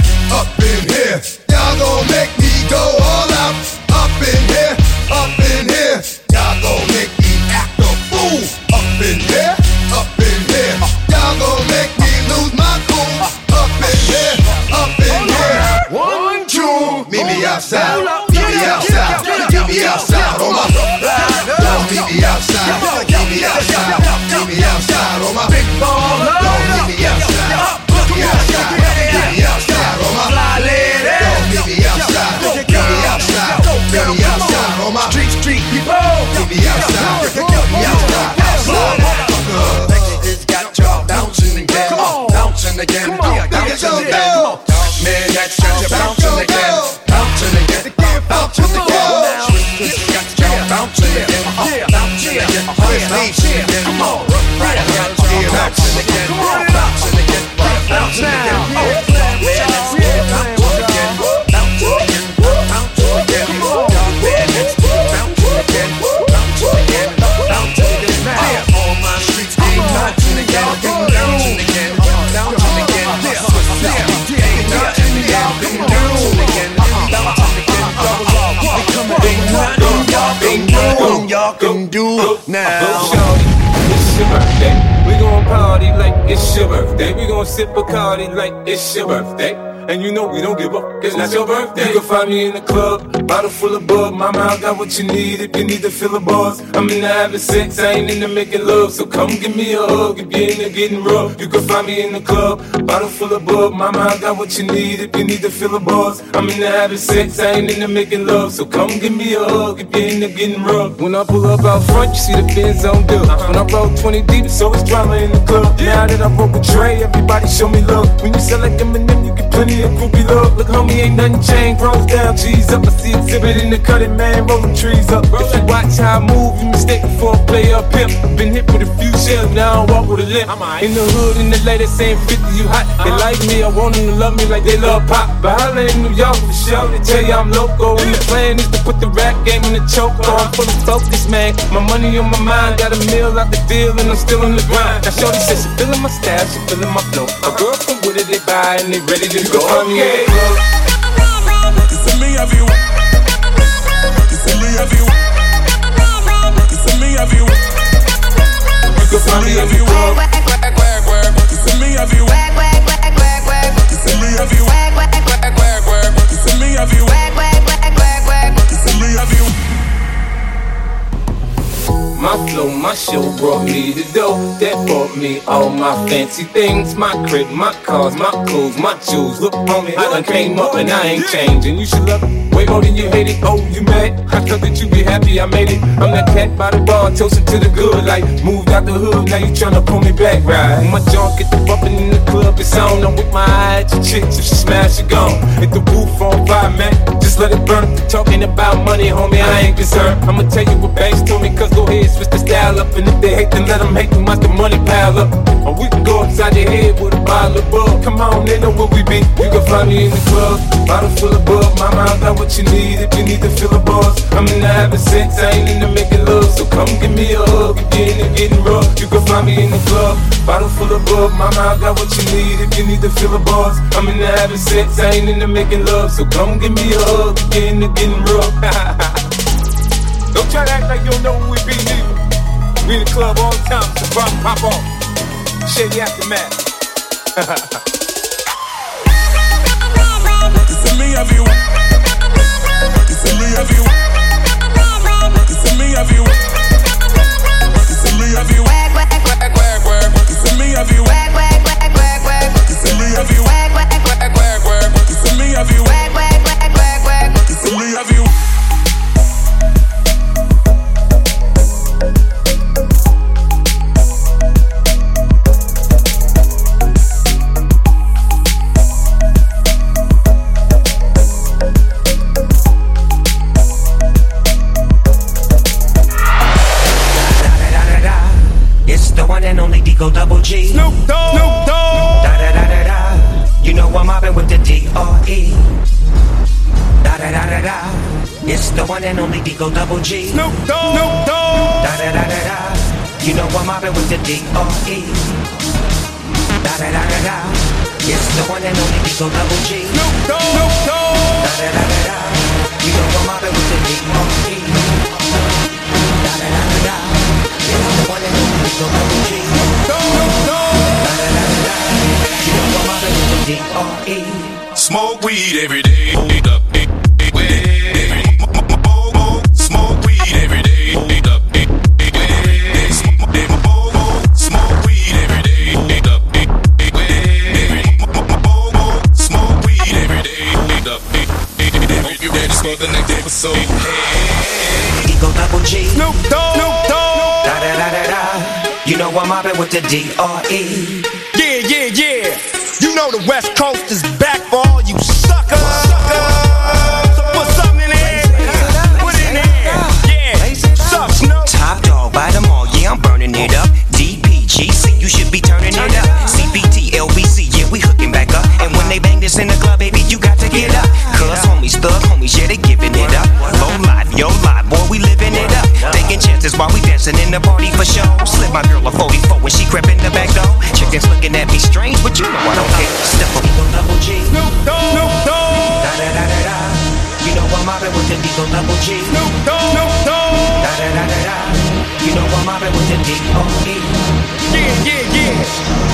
sip Bacardi like it's your birthday. You know we don't give up, it's not your birthday. You can find me in the club, bottle full of bug. Mama, I got what you need if you need to fill a buzz. I'm into having sex, I ain't into making love. So come give me a hug if you're into getting rough. You can find me in the club, bottle full of bug. Mama, I got what you need if you need to fill a buzz. I'm into having sex, I ain't into making love. So come give me a hug if you're into getting rough. When I pull up out front, you see the Benz on dub. Uh-huh. When I roll 20 deep, so it's always drama in the club. Now that I broke a tray, everybody show me love. When you sell like Eminem, you get plenty of groupie love. Look, homie, ain't nothing changed. Pros down, cheese up. I see exhibit in the cutting, man, rolling trees up. If you watch how I move, you mistake before I play up pimp. Been hit with a few shells, now I walk with a limp. In the hood, in the lady saying 50, you hot. They uh-huh. like me, I want them to love me like they love pop. But holla in New York for sure, they tell you I'm loco. And the plan is to put the rap game in the choke. Oh, I'm full of focus, man. My money on my mind, got a meal out the deal, and I'm still on the grind. Now, Shorty Yeah, she feeling my style, she feeling my flow. A girl from Wooded, they buy and they ready to go. In the club. You see me have you. See me have you. See me have you. Find me have you. See me have you. See me have you. See me have you. See me you. My flow, my show brought me the dough that brought me all my fancy things. My crib, my cars, my clothes, my jewels. Look on me, I done came up and I ain't changing. You should love way more than you hate it. Oh, you mad? I thought that you be happy I made it. I'm that cat by the bar, toasting to the good. Like moved out the hood, now you tryna pull me back, right? My junk get the bumping in the club, it's on. I'm with my eyes, your chicks, if she smash, she gone. Hit the roof on fire, man. Just let it burn. Talking about money, homie, I ain't concerned. I'ma tell you what banks told me, cause go ahead, switch the style up. And if they hate, then let them hate, them watch the money pile up. Or we can go inside your head with a bottle of bug. Come on, they know where we be. You can find me in the club, bottle full of bug. Mama, I got what you need if you need to feel a buzz. I'm in the having sex, I ain't into making love. So come give me a hug if you're getting rough. You can find me in the club, bottle full of bug. Mama, I got what you need if you need to feel a buzz. I'm in the having sex, I ain't into making love. So come give me a hug if you're into getting rough. *laughs* don't try to act like you don't know who we be, neither. We in the club all the time, so pop, pop off. Shady aftermath. *laughs* You see me have you. You see me have you. See me have you. You see me have you. You see me have you. You see me have you. You see me have you. You see me have one and only Digo Double G. Snoop Dogg. Snoop Dogg. Da da da da da. You know I'm mobbing with the D R E. Da da da da da. It's the one and only Digo Double G. Snoop Dogg. Snoop Dogg. Da da da da da. You know I'm mobbing with the D R E. Da da da da da. It's the one and only Digo Double G. Snoop Dogg. Snoop Dogg. Da da da da da. You know I'm mobbing with the D R E. Da da da da da. It's the one and only Digo Double G. Smoke weed every day. Smoke weed every day. Smoke weed every day. Smoke weed every day. Snoop Dogg. Snoop Dogg. Da da da da da. You know I'm mobbing with the D R E. Yeah, yeah, yeah. You know the West Coast is back for all you suckers. So put something in there. Put it in there. Yeah. Sup, Snoop? Top dog by them all, yeah, I'm burning it up. DPGC, you should be turning it up. CPT, LBC, yeah, we hooking back up. And when they bang this in the club, baby, you got to get up. Cuz homies, thug homies, yeah, they Chances while we dancing in the party for show. Slip my girl a 44 when she crept in the back door. Chickens looking at me strange, but you know I don't care. Step up, Double G. Snoop Dogg. Snoop Dogg. Da da da da da. You know I'm mobbing with the Digo Double G. Snoop Dogg. Snoop Dogg. Da da da da da. You know I'm mobbing with the D.O.E. Yeah, yeah, yeah.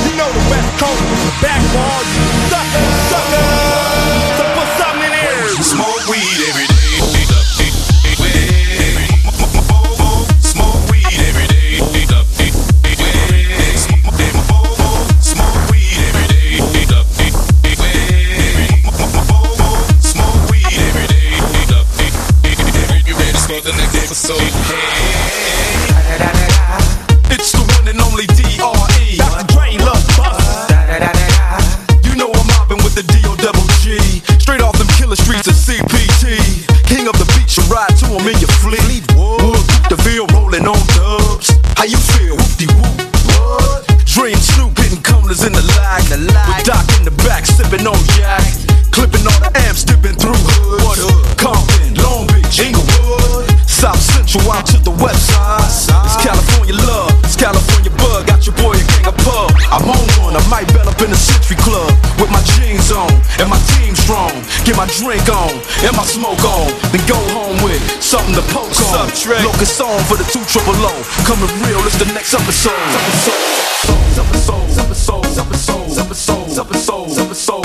You know the West Coast is back for all you suckers. Suckers. The. It's the one and only D.R.E. Dr. Dre, Love Buster. You know I'm mobbing with the D.O. double G. Straight off them killer streets of CPT. King of the beach, you ride to him in your fleet. Wood, the Ville rolling on dubs. How you feel? Whoop-de whoop. What? Dre and Snoop hitting corners in the lag. With Doc in the back, sipping on yak. Clipping all the amps, dipping So I'm to the west side. It's California love, it's California bug. Got your boy a gang of pub. I'm on one, I might bell up in the Century Club with my jeans on and my team strong. Get my drink on and my smoke on, then go home with something to poke What's on. Up, Trey? Locust on for the two triple O. Coming real, it's the next episode. Episode, episode, episode, episode, episode, episode, episode.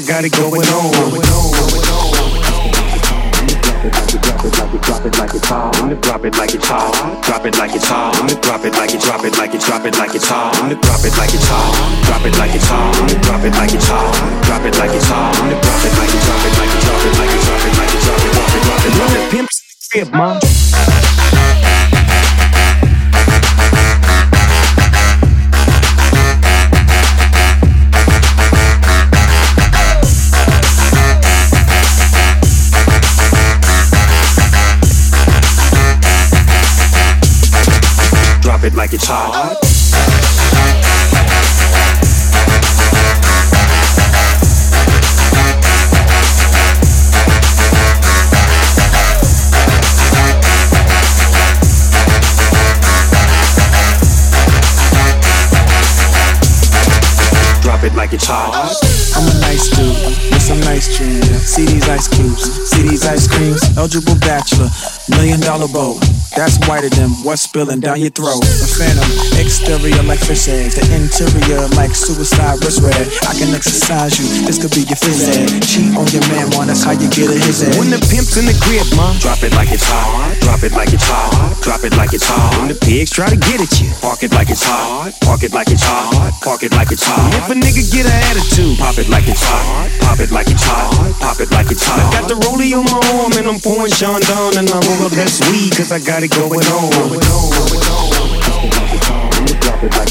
I got it going Whiter than what's spilling down your throat. The phantom, exterior like fish eggs, the interior like suicide wrist red. I can exercise you, this could be your phys ed. Cheat on your man, one, that's how you get a his ed. When the pimp's in the crib, mom, drop it like it's hard. Drop it like it's hard. Drop it like it's hard. When the pigs try to get at you, park it like it's hot, Park it like it's hot, Park it like it's hard. If a nigga get an attitude, pop it like it's hot. Pop it like it's hot. Pop it like it's hot. I got the rollie on my arm and I'm pouring Sean down and I'm over best weed cause I got it going on.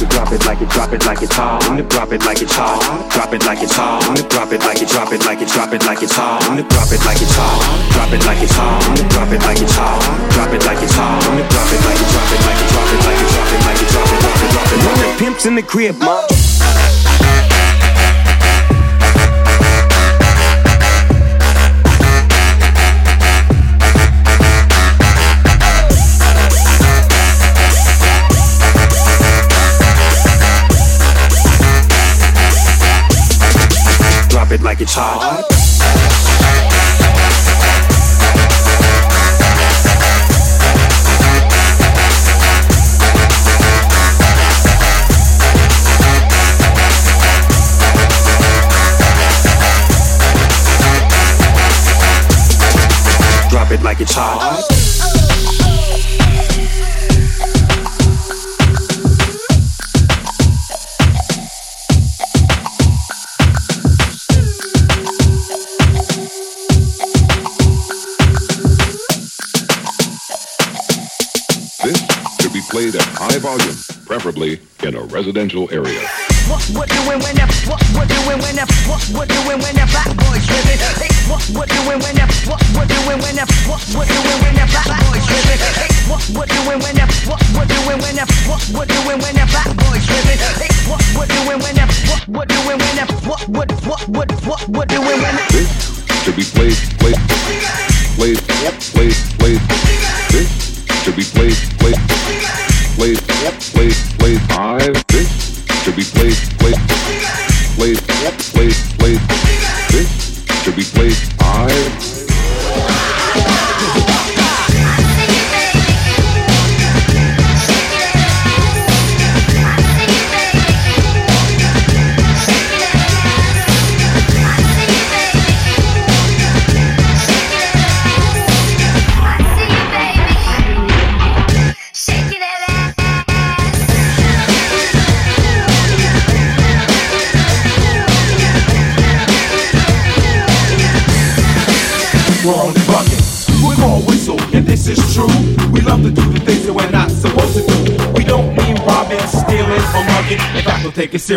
Drop it like it, drop it like it's it's hard, drop it like it's hot. Drop it like it's hot. Hot. Drop it like it, drop it like it, drop it like it's hot. Drop it like it's hot. Drop it like it's hot. Drop it like it's hot. Drop it like it's hot. Hard, drop it, like it drop it, like it drop it, like it, drop it like it, like it, drop it, hot. Drop it, drop it, hot. Drop it pimp's in the crib, mom. Hot. Drop it like it's hot. Residential area. What what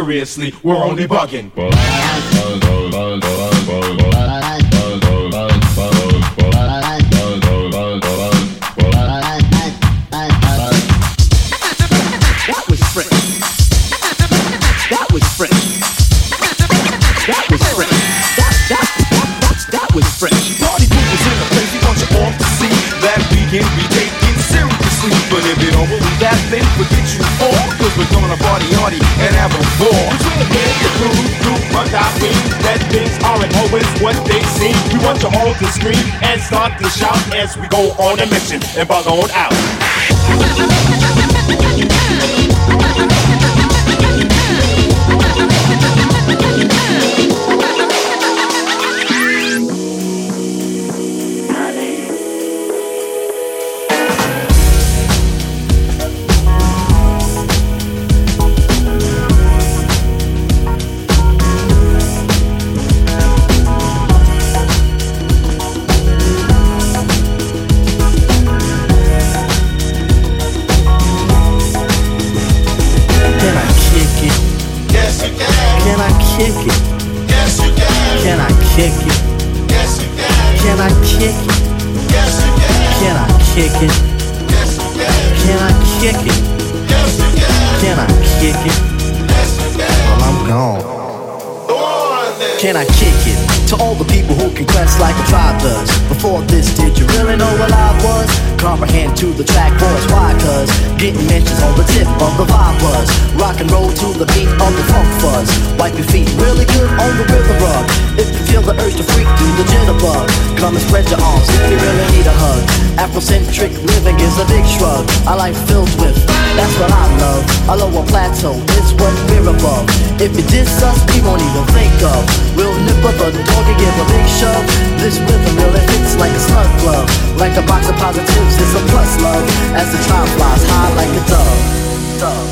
seriously. We're only bugging. Party and have a ball. Between the crew, run out That things aren't always what they seem. We want you all to scream and start to shout as we go on a mission and bug on out. of the vibe buzz, Rock and roll to the beat of the funk fuzz. Wipe your feet really good on the rhythm rug. If you feel the urge to freak, do the jitterbug. Come and spread your arms if you really need a hug. Afrocentric living is a big shrug. A life filled with, that's what I love. A lower plateau is what we're above. If you diss us, we won't even think of. We'll nip up a dog and give a big shove. This rhythm really fits like a slug glove. Like a box of positives, it's a plus love. As the time flies high like a dove. Stop.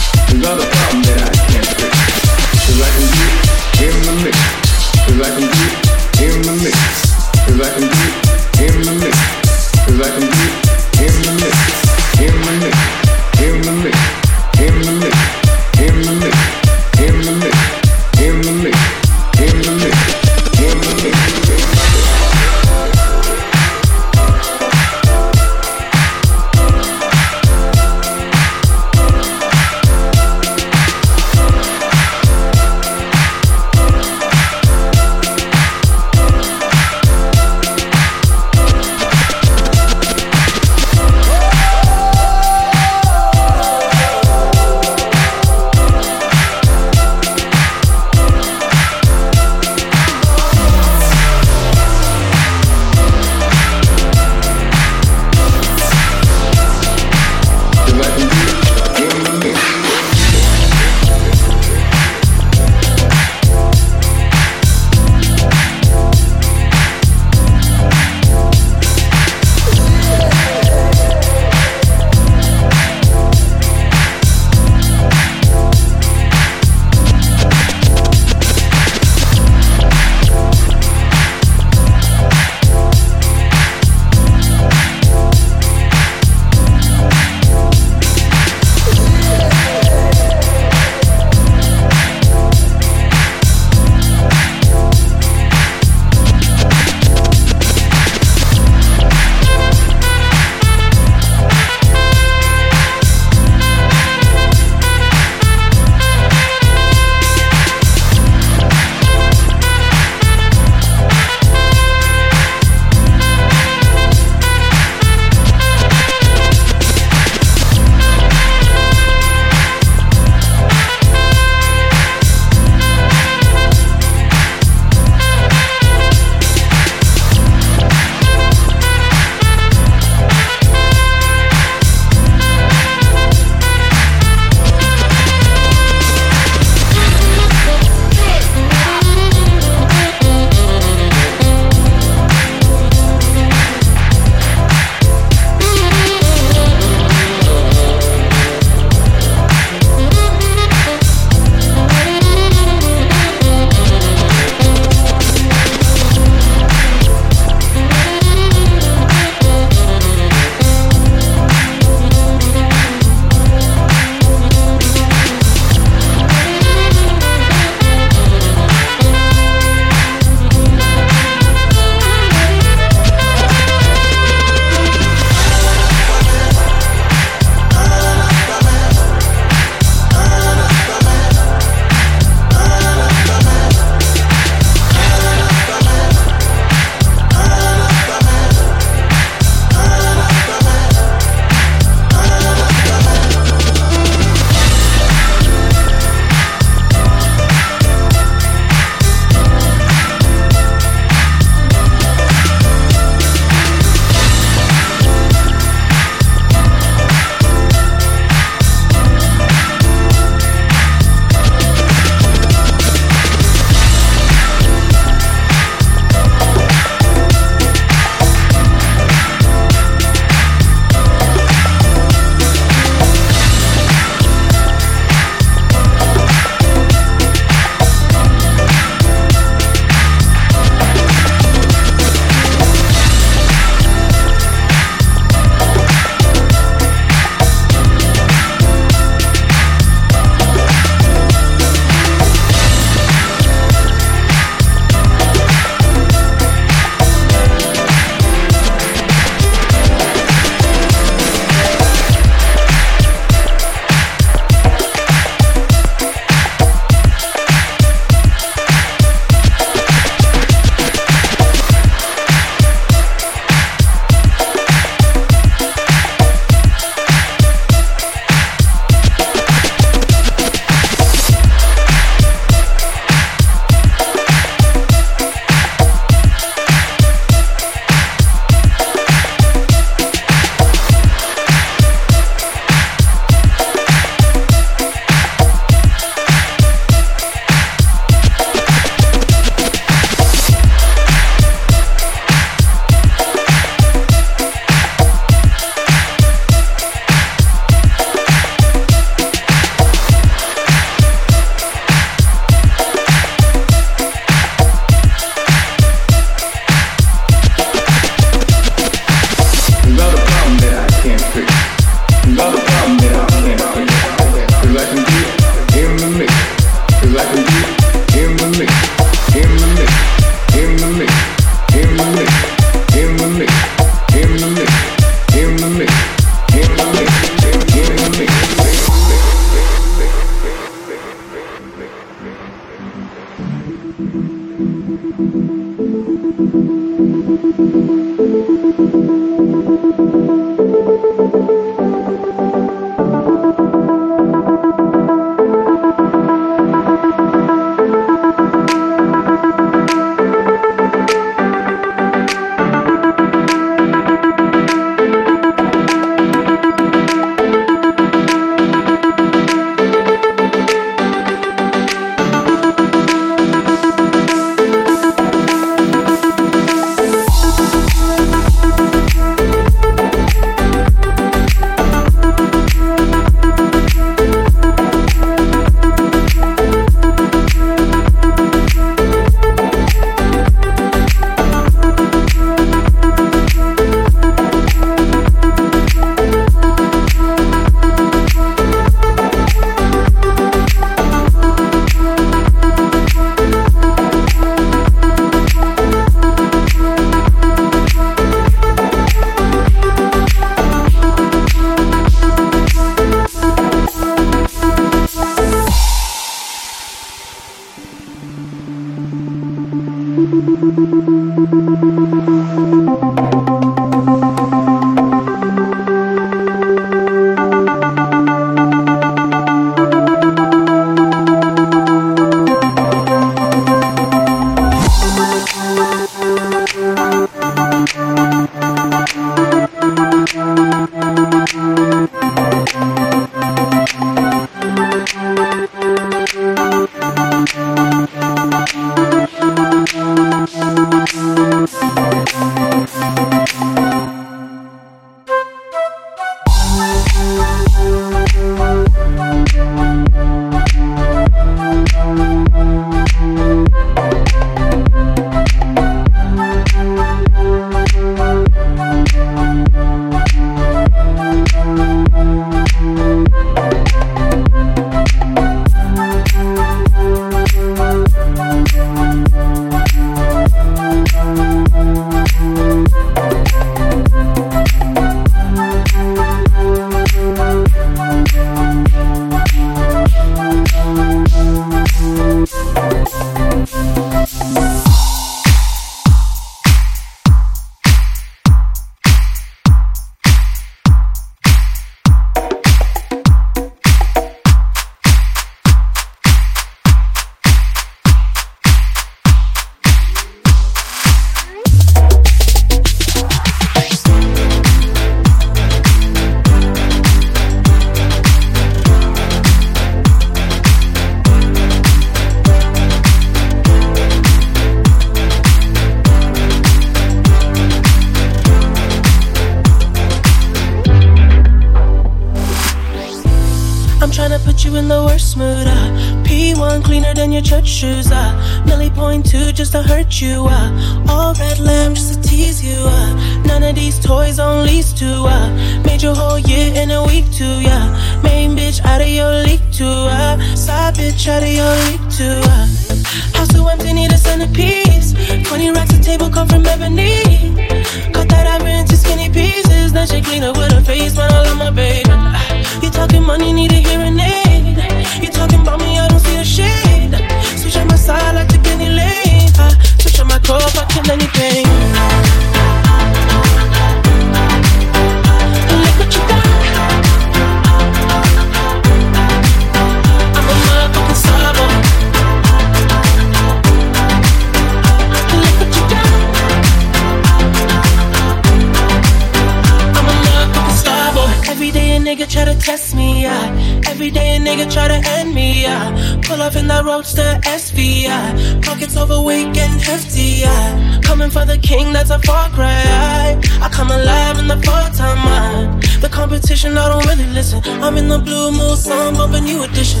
SBI. Pockets overweight and hefty. I coming for the king, that's a far cry. I, I come alive in the part-time mind. The competition, I don't really listen. I'm in the blue mood, song bumping new edition.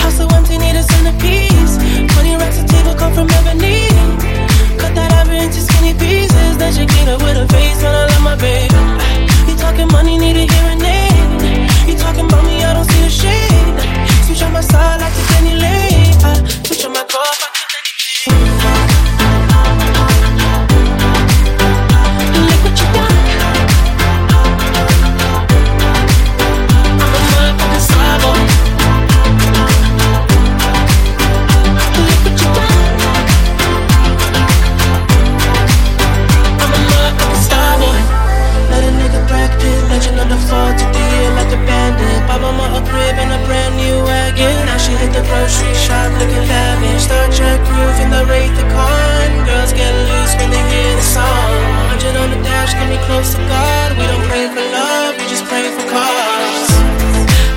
House so empty, need a centerpiece. Twenty racks of table come from ebony. Cut that ivory into skinny pieces. Then she clean up with a face when I love my baby. You talking money, need a hearing aid. You talking about me, I don't see a shade. Switch on my side like the Penny Lane. Switch on my She hit the grocery shop looking lavish. Star Trek roof in the Wraith the Con. Girls get loose when they hear the song. 100 on the dash, get me close to God. We don't pray for love, we just pray for cause.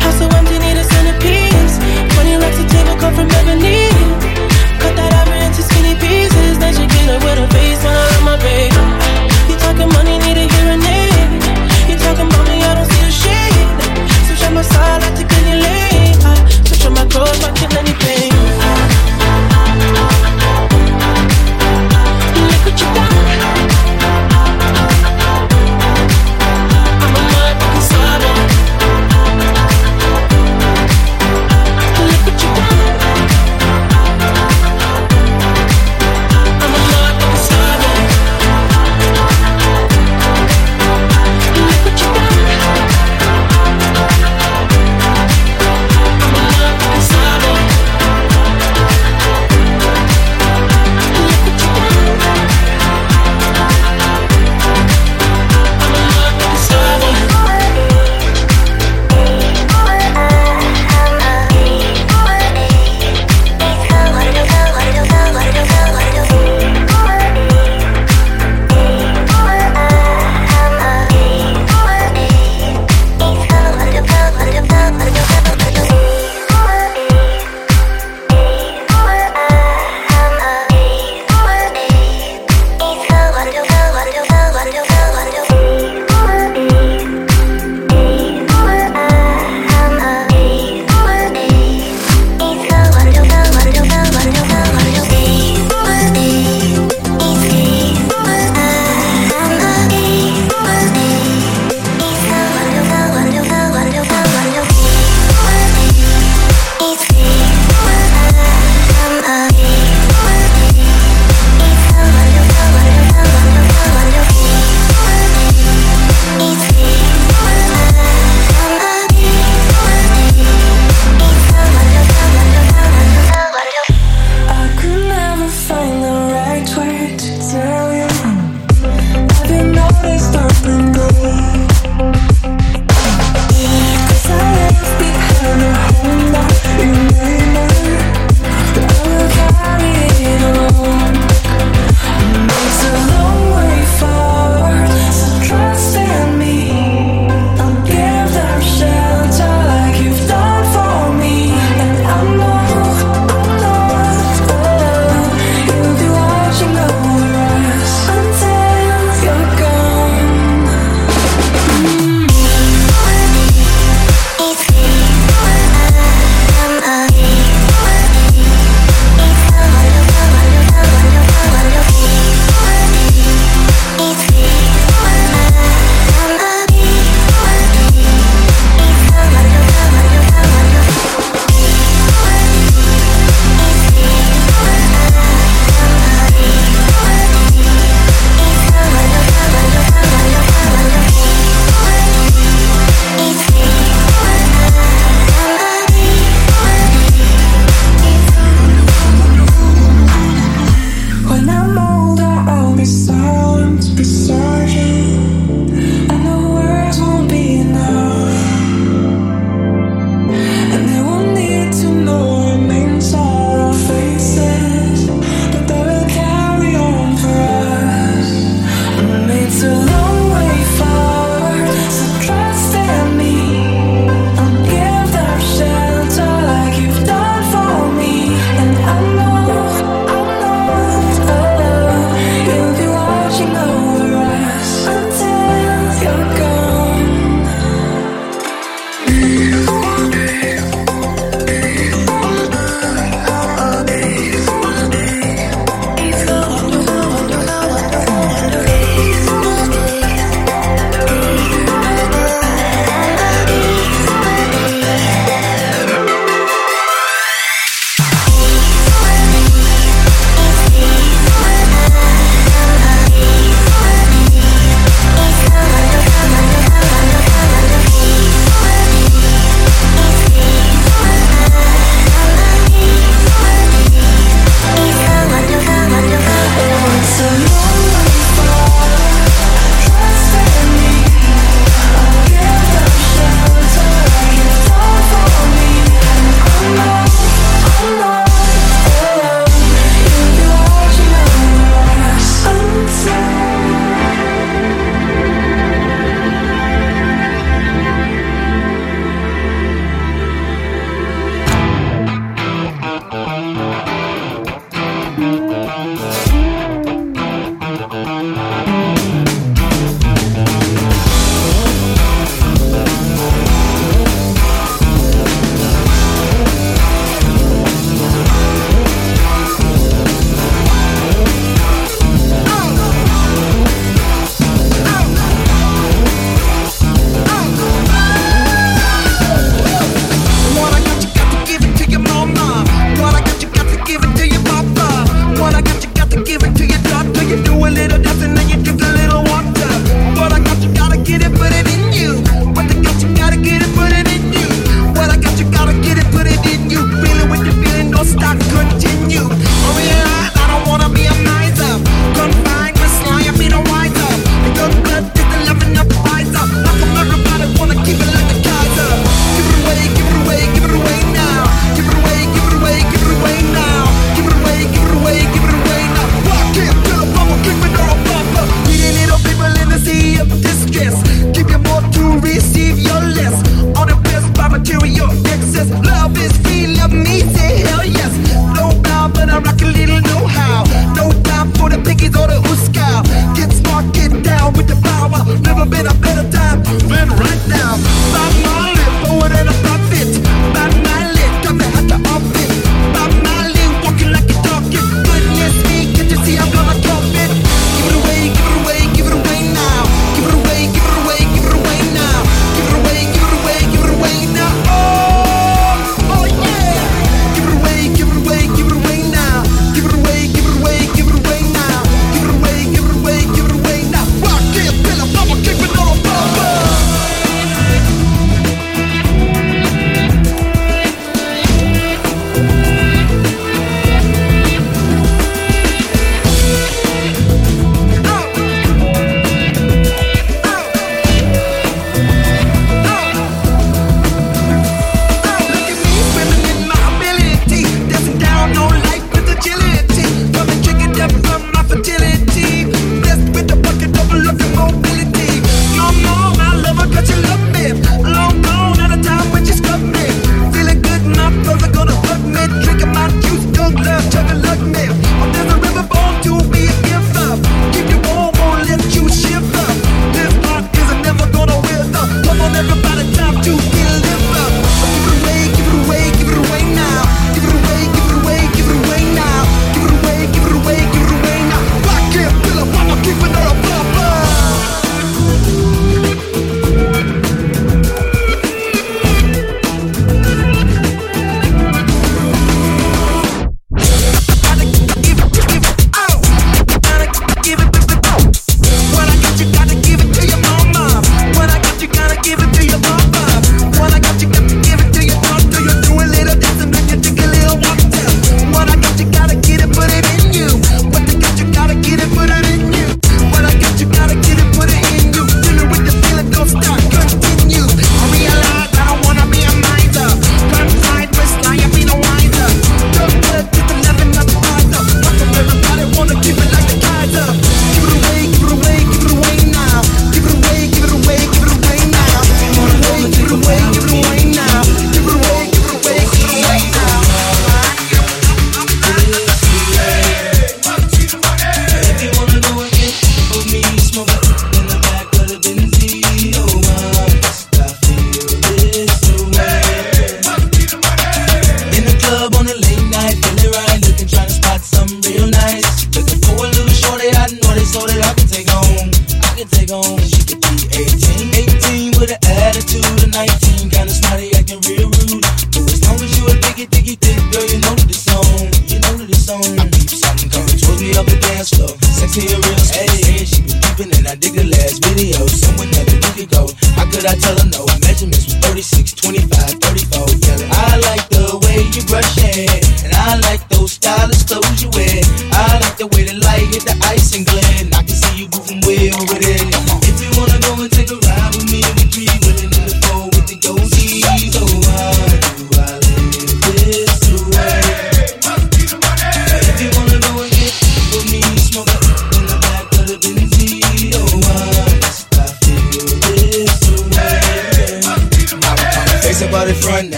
House so empty, need a centerpiece. 20 racks a table come from ebony. Cut that ivory into skinny pieces. Then she get it with a face when I on my baby. soul matching anything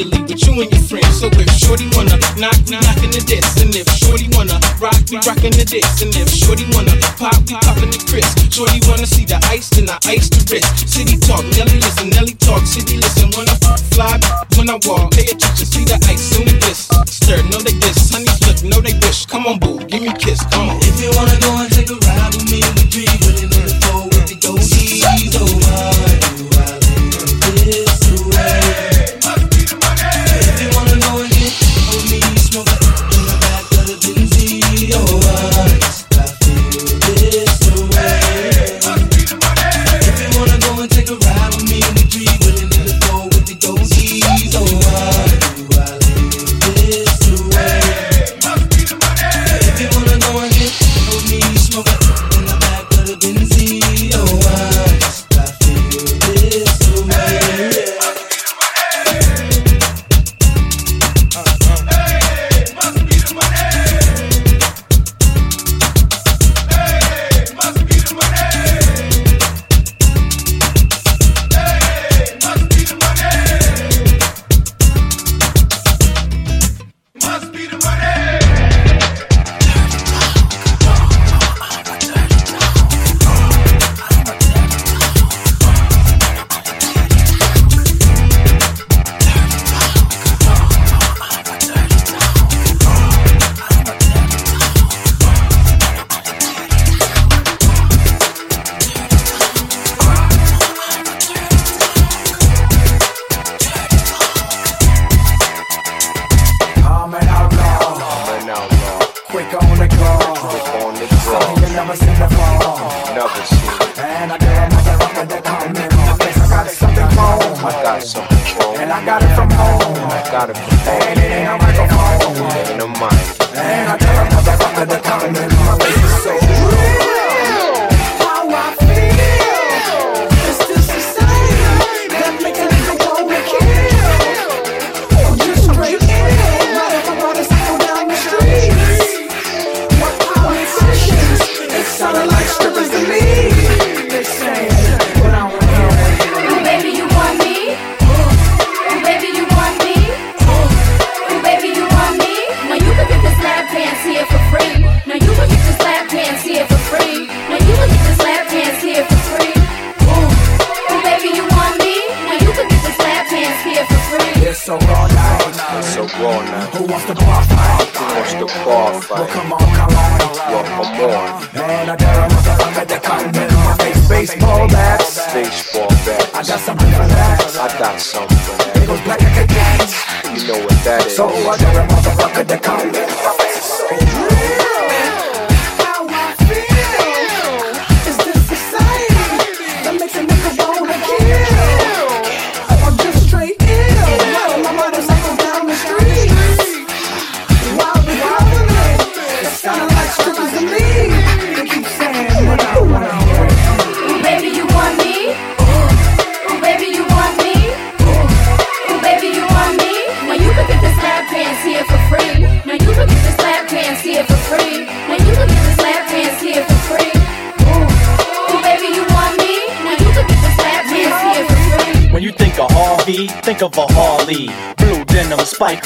regularly with you and your friends. So if Shorty wanna knock, we knockin' the diss. And if Shorty wanna rock, we rockin' the diss. And if Shorty wanna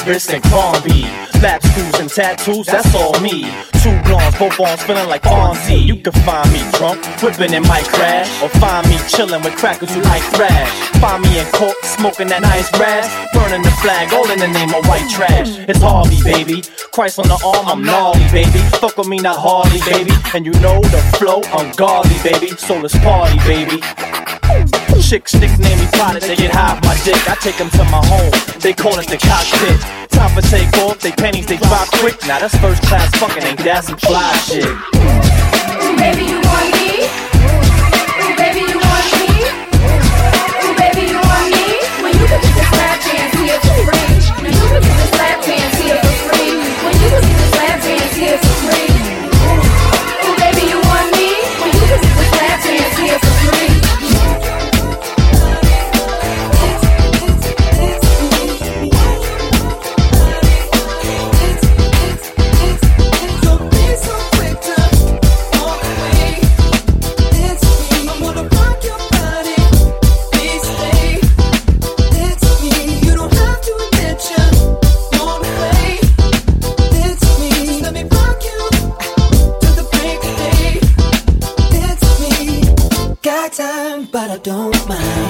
wrist and Carnby. Lap screws and tattoos, that's all me. Two blondes, both arms feeling like Fonzie. You can find me drunk, whipping in my crash. Or find me chilling with crackers who like thrash. Find me in court, smoking that nice grass. Burning the flag, all in the name of white trash. It's Harvey, baby. Christ on the arm, I'm gnarly, baby. Fuck with me, not Harley, baby. And you know the flow, I'm ungodly, baby. So let's party, baby. Chicks nickname me pilot, they get high my dick. I take them to my home, they call it the cockpit. Time for take off, they panties, they drop quick. Now that's first class fucking, ain't that some fly shit? Baby, you want me? but I don't mind.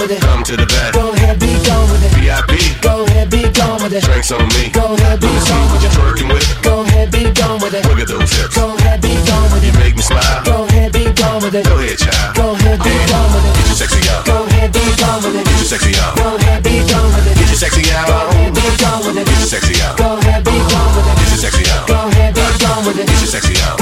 with it. Come to the back. Go ahead, be gone with it. VIP. Go ahead, be gone with it. Drinks on me. Go ahead, be gone with it. Twerking with it. Go ahead, be gone with it. Look at those hips. Go ahead, be gone with it. You make me smile. Go ahead, be gone with it. Go ahead, child. Go ahead, be gone with it. Get your sexy out. Go ahead, be gone with it. Get your sexy out. Go ahead, be gone with it. Get your sexy out. Go ahead, be gone with it. Get your sexy out. Go ahead, be gone with it. Get your sexy out. Go ahead, be gone with it. Get your sexy out.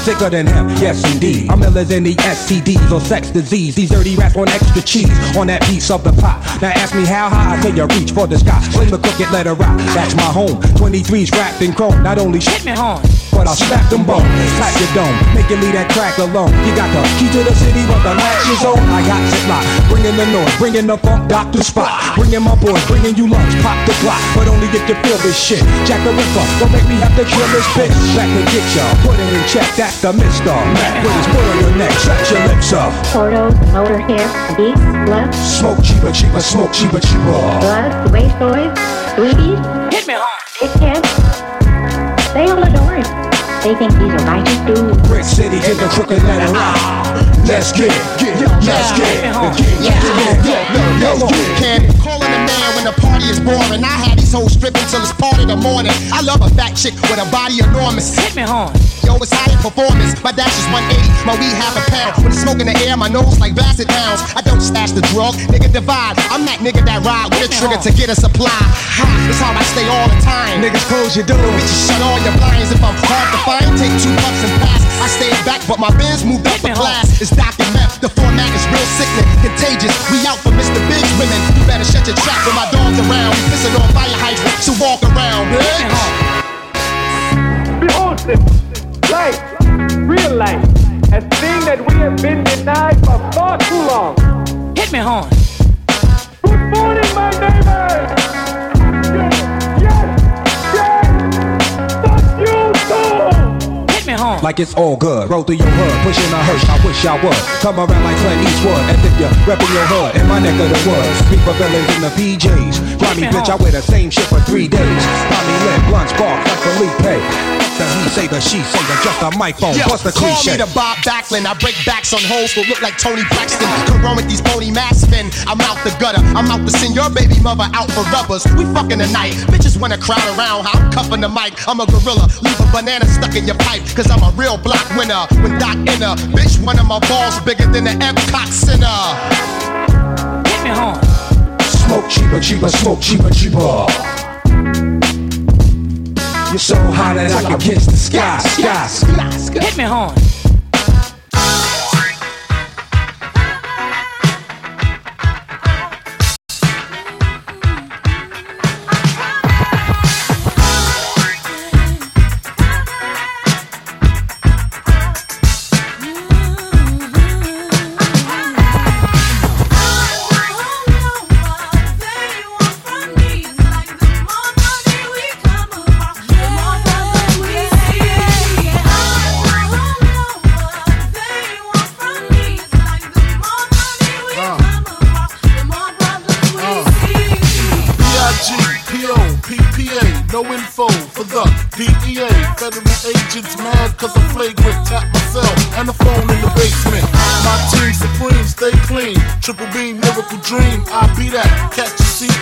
Sicker than him. Yes, indeed. I'm illers in the STDs or sex disease. These dirty rats want extra cheese on that piece of the pot. Now ask me how high I tell you reach for the sky. Sling the crooked, let it rock. That's my home. 23's wrapped in chrome. Not only shit me home, but I'll slap them bones. Slap your dome. Make you leave that crack alone. You got the key to the city, but the latch is on. I got it locked. Bringing the noise, bringing the Funk Doctor Spock. Bringing my boys, bringing you lunch. Pop the clock, but only if you feel this shit. Jack the Ripper, don't make me have to kill this bitch. Back to get ya, put it in check. That's the mister. Mac with his foot on your neck, shut your lips up. Photos, motor hair, beats, blood, Smoke cheaper, cheaper, smoke cheaper, cheaper. blood, waste boys, sweeties. Hit me hard. Dick kids. They all adore him. They think he's a righteous dude. Brick City, get the crooked letter out. Let's get it, get it, let's get it. Ken, calling a man when the party is boring. I had these hoes stripping till it's part of the morning. I love a fat chick with a body enormous. Hit me hard. Yo, it's high in performance. My dash is 180, my weed half a pound. With the smoke in the air, my nose like basset hounds. I don't stash the drug, nigga divide. I'm that nigga that ride with a trigger to get a supply. Ha, that's how I stay all the time. Niggas close your doors. Bitches shut all your blinds if I'm hard to find. Take two puffs and pass. I stay back, but my Benz moved up a class. It's Dr. Meth. The format is real sickening, contagious. We out for Mr. big women. You better shut your trap when my dog's around. We pissing on fire hydrants to walk around, bitch. Behold this life, real life, a thing that we have been denied for far too long. Hit me horn. Like it's all good. Roll through your hood, pushing a hearse. I wish I would. Come around like Clint Eastwood. As if you're repping your hood in my neck of the woods. Speak for villains in the PJs. Drop Tommy, bitch, I wear the same shit for three days. Tommy lit, blunt spark, like Felipe. The he say the she say the just a microphone. Yo, What's the call cliche? me the Bob Backlund. I break backs on hoes who look like Toni Braxton. Could run with these pony masks, men. I'm out the gutter. I'm out to send your baby mother out for rubbers. We fucking tonight. Bitches wanna crowd around. How I'm cuffing the mic. I'm a gorilla. Leave a banana stuck in your pipe. Cause I'm a real block winner. When Doc enter, bitch, one of my balls bigger than the Epcot Center. Hit me hard. Smoke cheaper, cheaper, smoke cheaper, cheaper. You're so hot that I can kiss the sky, sky, sky. Hit me hard.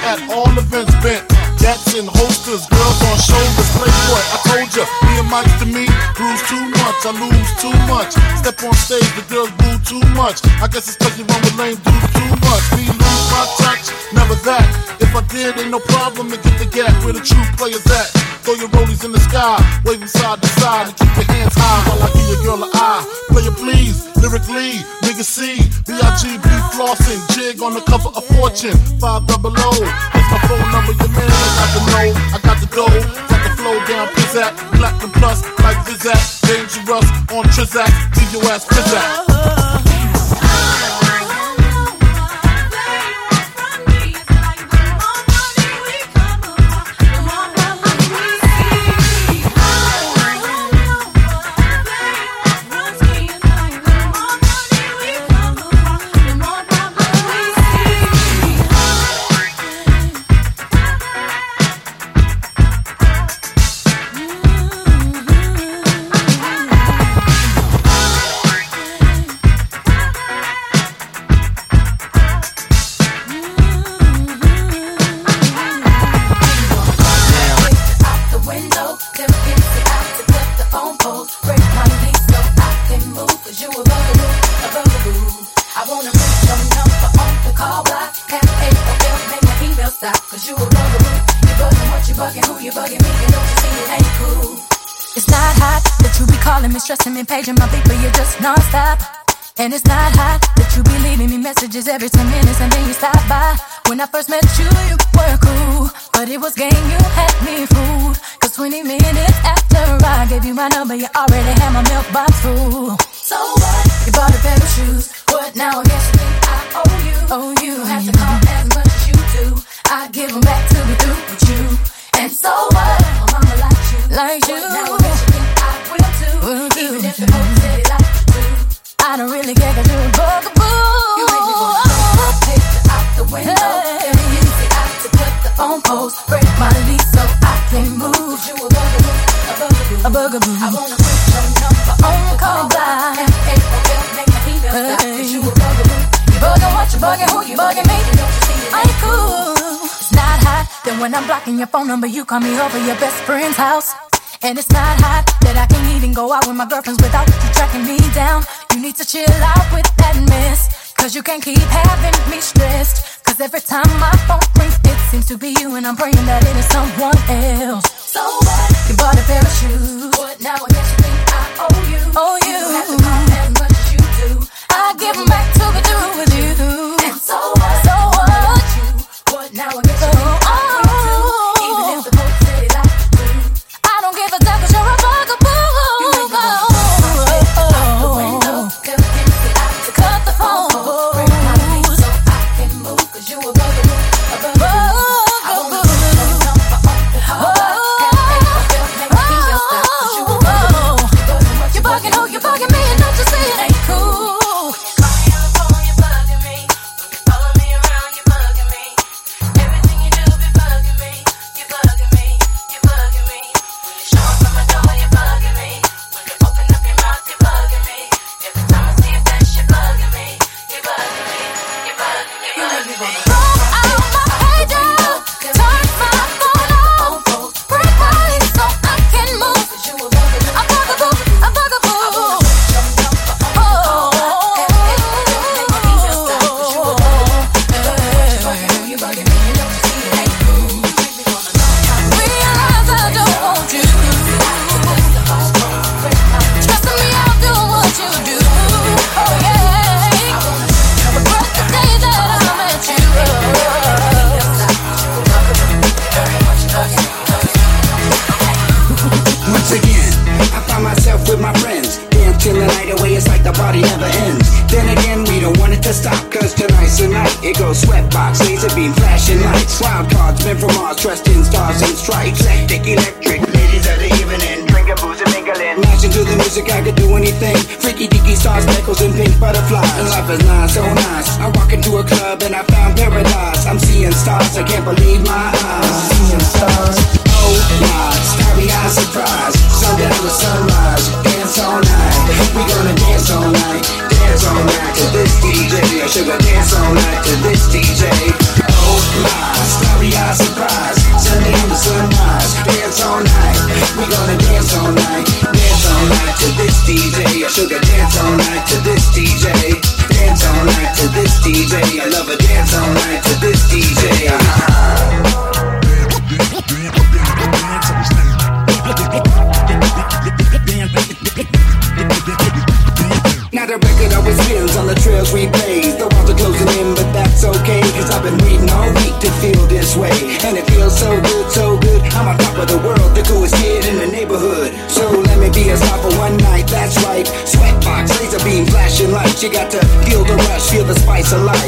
At all events bent. Gats in holsters, girls on shoulders. Playboy, I told ya, me and Mike to me, bruise too much, I lose too much. Step on stage, the girls boo too much. I guess it's cause you run with lame dudes too much. Me lose my touch, never that. If I did, ain't no problem to get the gap where the true players at. Throw your rollies in the sky, waving side to side, and keep your hands high while I give your girl an eye. Player please, lyrically, C, B-I-G-B flossing, jig on the cover of Fortune, five double O. Here's my phone number, your man, I got the know, I got the dough, got the flow down, pizzat, platinum plus, like Vizat, dangerous on Trizak, leave your ass pizzat. Paging my beat, but you're just non-stop. And it's not hot that you be leaving me messages every 10 minutes and then you stop by. When I first met you, you were cool. But it was game, you had me fooled. Cause 20 minutes after I gave you my number, you already had my milk box full. So what? You bought a pair of shoes. What now? I guess you think I owe you. Oh, you. don't have to call as much as you do. I give 'em back to be through with you. And so what? My mama likes you. Like you. What now? I don't really you're a bugaboo. You make me wanna throw a picture out the window. Hey. Every easy out to cut the phone poles. Break my lease so I can move. You a bugaboo, a bugaboo. A bugaboo. I wanna put your number On the call block. M-A-O-L, make my email stop. Cause you a bugaboo. You bugging what you bugging, who you bugging me? Don't you see it ain't cool. It's not hot that when I'm blocking your phone number, you call me over your best friend's house. And it's not hot that I can even go out with my girlfriends without you tracking me down. You need to chill out with that mess. Cause you can't keep having me stressed. Cause every time my phone rings, it seems to be you, and I'm praying that it is someone else. So what? You bought a pair of shoes. What now? I guess you think I owe you. Oh, you. you have to call as much as you do. I give back to be through with you. And so what? So what? What now? I guess you think and stripes. Hectic, electric, ladies of the evening. Drinking booze and mingling. Matching to the music, I could do anything. Freaky deaky stars, speckles, and pink butterflies. And life is nice, so nice. I walk into a club and I found paradise. I'm seeing stars, I can't believe my eyes. Seeing stars. Oh my, starry eyes surprise. Sundown to sunrise, dance all night. We gonna dance all night, dance all night to this DJ. I sugar dance all night to this DJ. Oh my, starry eyes surprise. To sunrise, dance all night. We gonna dance all night, dance all night to this DJ. I sugar dance all night to this DJ. Dance all night to this DJ. I love a dance all night to this DJ. Now feel the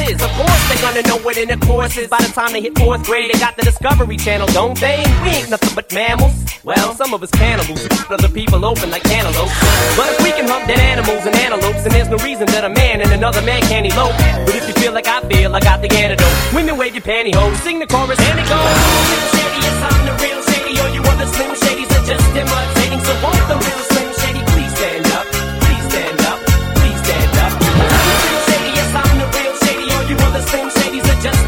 is. Of course, they're gonna know what intercourse is by the time they hit fourth grade. They got the Discovery Channel, don't they? We ain't nothing but mammals. Well, some of us cannibals, other people open like cantaloupes. But if we can hump dead animals and antelopes, then there's no reason that a man and another man can't elope. But if you feel like I feel, I got the antidote. Women wave your pantyhose, sing the chorus, and it goes. Shady, yes, I'm the real Shady. All you other Slim Shadys are just imitating. So won't the real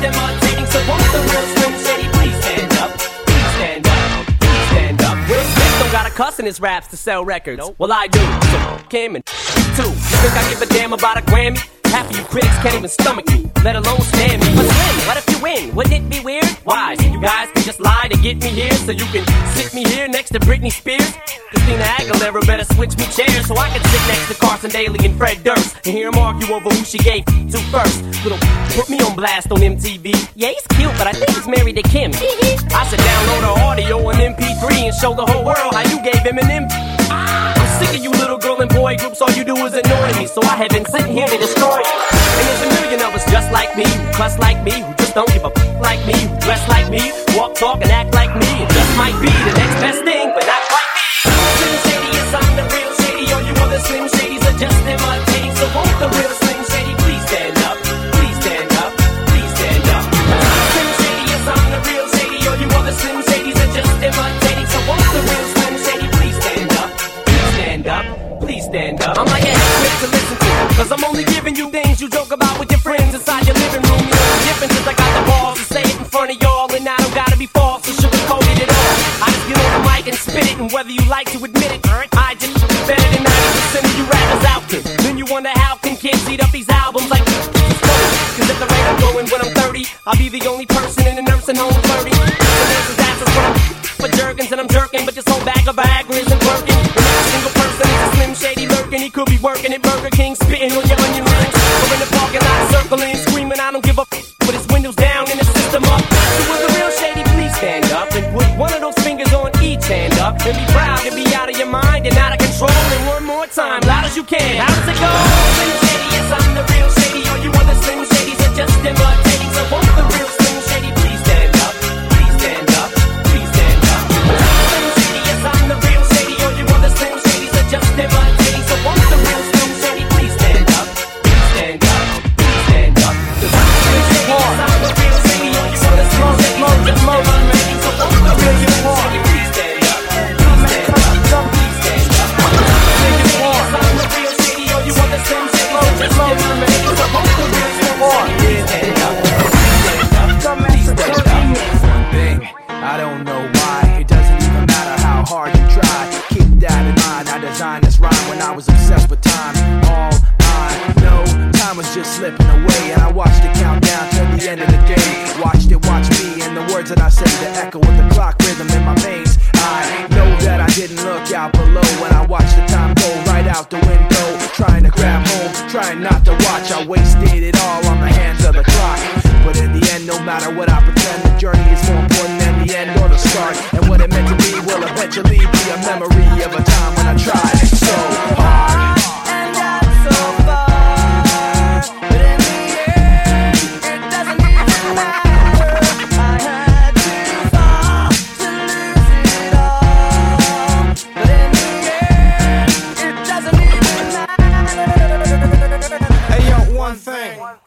Shadys are just. So won't the real Slim Shady please stand up? Please stand up. Please stand up. Will Smith don't got a cuss in his raps to sell records. Well, I do. So Kim and too. You think I give a damn about a Grammy? Half of you critics can't even stomach me, let alone stand me. But Slim, what if you win? Wouldn't it be weird? Why? You guys can just lie to get me here, so you can sit me here next to Britney Spears. Christina Aguilera better switch me chairs so I can sit next to Carson Daly and Fred Durst and hear them argue over who she gave to first. Little put me on blast on MTV. Yeah, he's cute, but I think he's married to Kim. I should download her audio on MP3 and show the whole world how you gave him an M. Sick of you little girl and boy groups, all you do is annoy me. So I have been sitting here to destroy you. And there's a million of us just like me, who cuss like me, who just don't give a f- like me, who dress like me, walk, talk, and act like me. It just might be the next best thing, but not quite me. Slim Shady, yes, I'm the real Shady. All you other Slim Shadys are just imitating. So won't the real stand up. I'm like a quick to listen to, cause I'm only giving you things you joke about with your friends inside your living room. You know the differences, I got the balls to say it in front of y'all, and I don't gotta be false or sugarcoated at all. I just get on the mic and spit it, and whether you like to admit it, I just better than 90% of you rappers out there. Then you wonder how can kids eat up these albums like Cause at the rate I'm going when I'm 30, I'll be the only person in a nursing home 30. Working at Burger King, spitting on your onion rings. Or in the parking lot, circling, screaming, I don't give a f- with his windows down and his system up. So will the real shady please stand up and put one of those fingers on each hand up and be proud to be out of your mind and out of control. And one more time, loud as you can. How does it go? Watched it count down till the end of the day. Watched it watch me, and the words that I say, the echo of the clock rhythm in my veins. I know that I didn't look out below when I watched the time go right out the window. Trying to grab home, trying not to watch. I wasted it all on the hands of the clock. But in the end, no matter what I pretend, the journey is more important than the end or the start. And what it meant to be will eventually be a memory of a time when I tried so hard.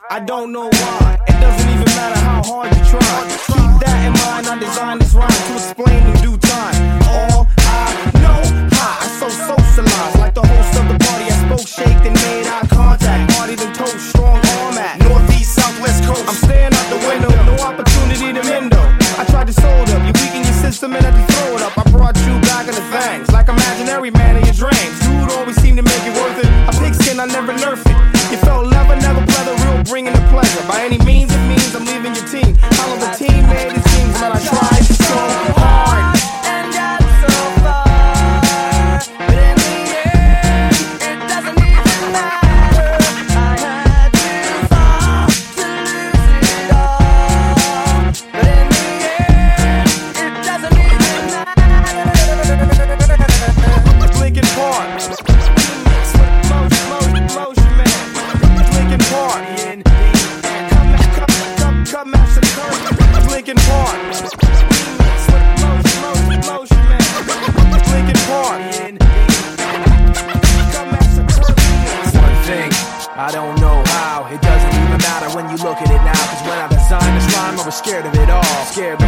I don't know why. It doesn't even matter how hard you try. Keep that in mind. I designed this rhyme to explain in due time. All I know, how I so socialized like the host of the party. I spoke, shaked, and made eye was scared of it all. Scared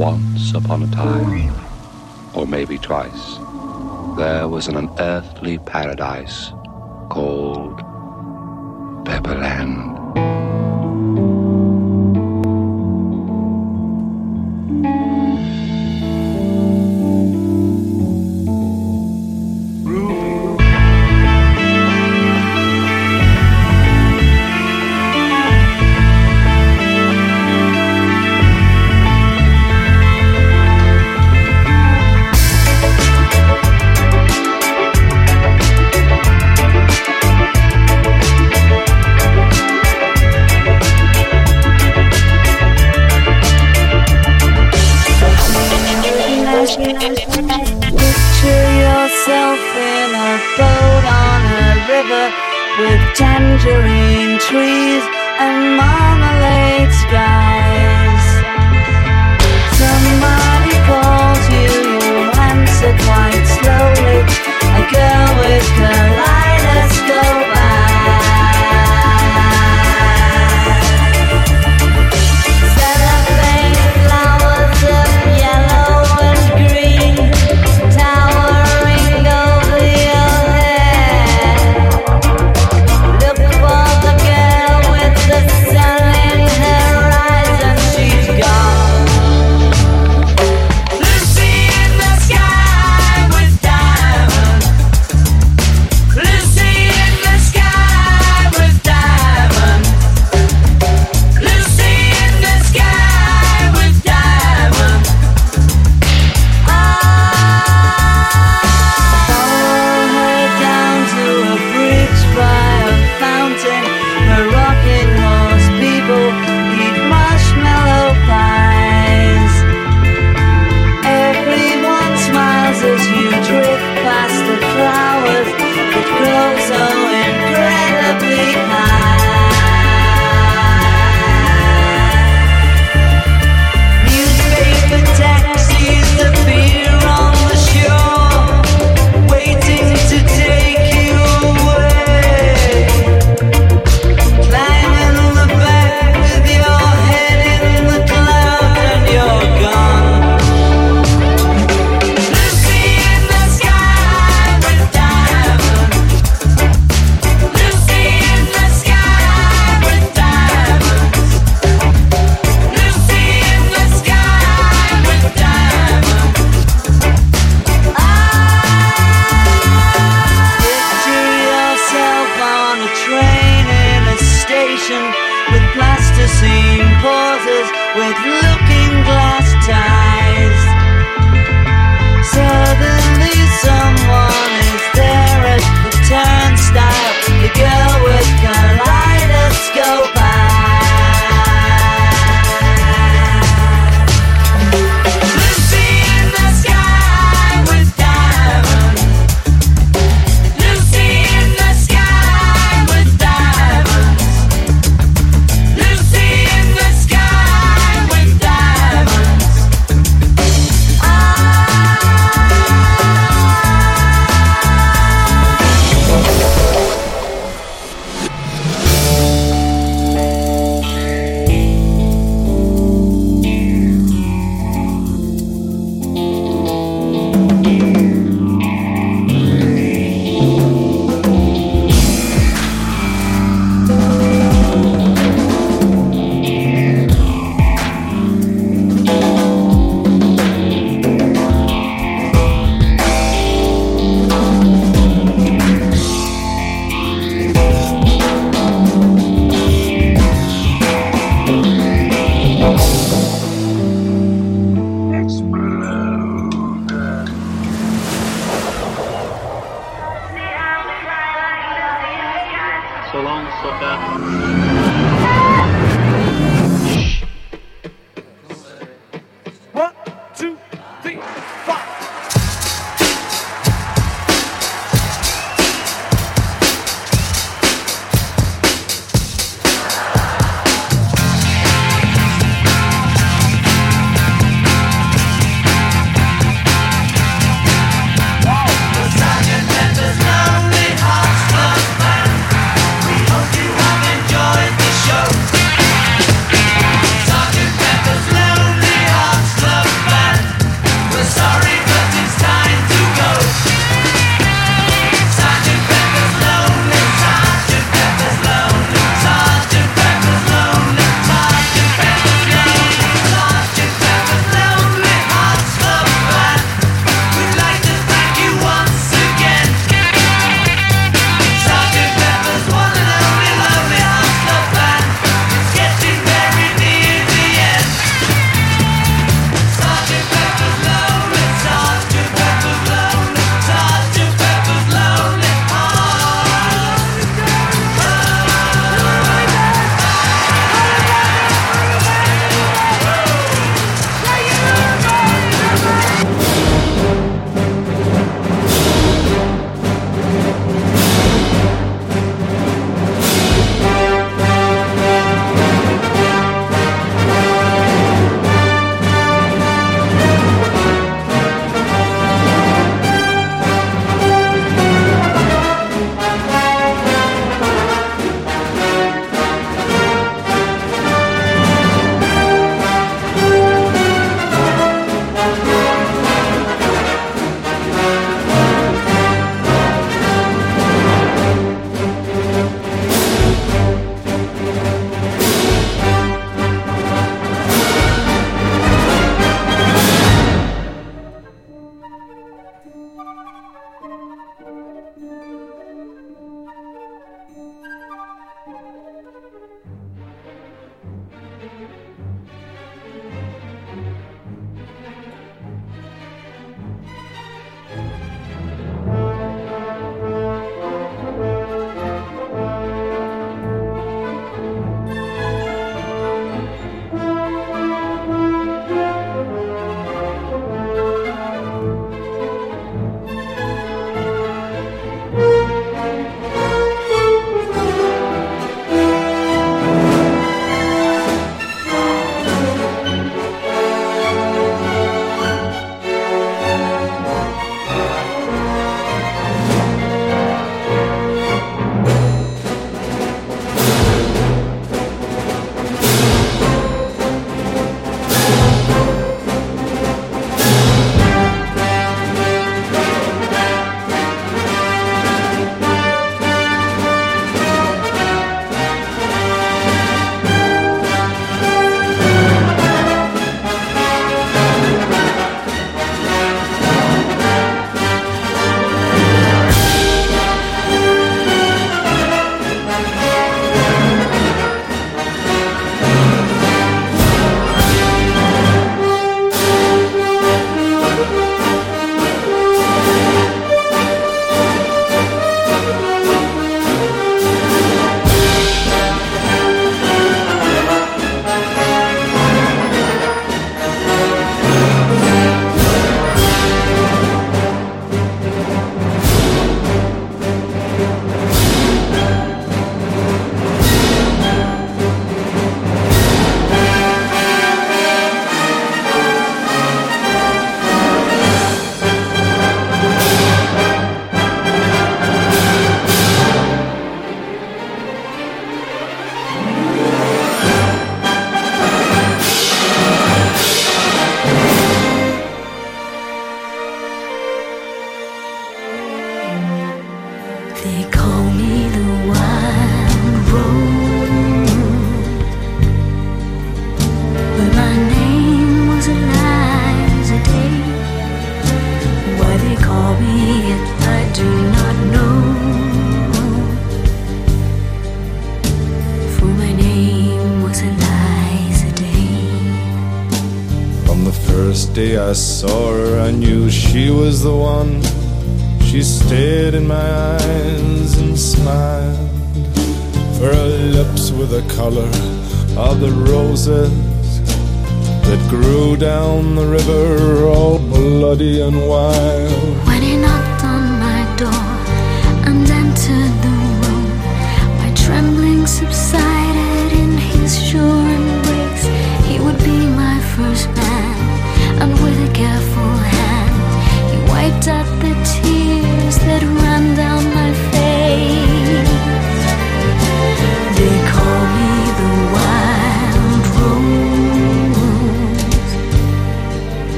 Once upon a time, or maybe twice, there was an unearthly paradise called Pepperland.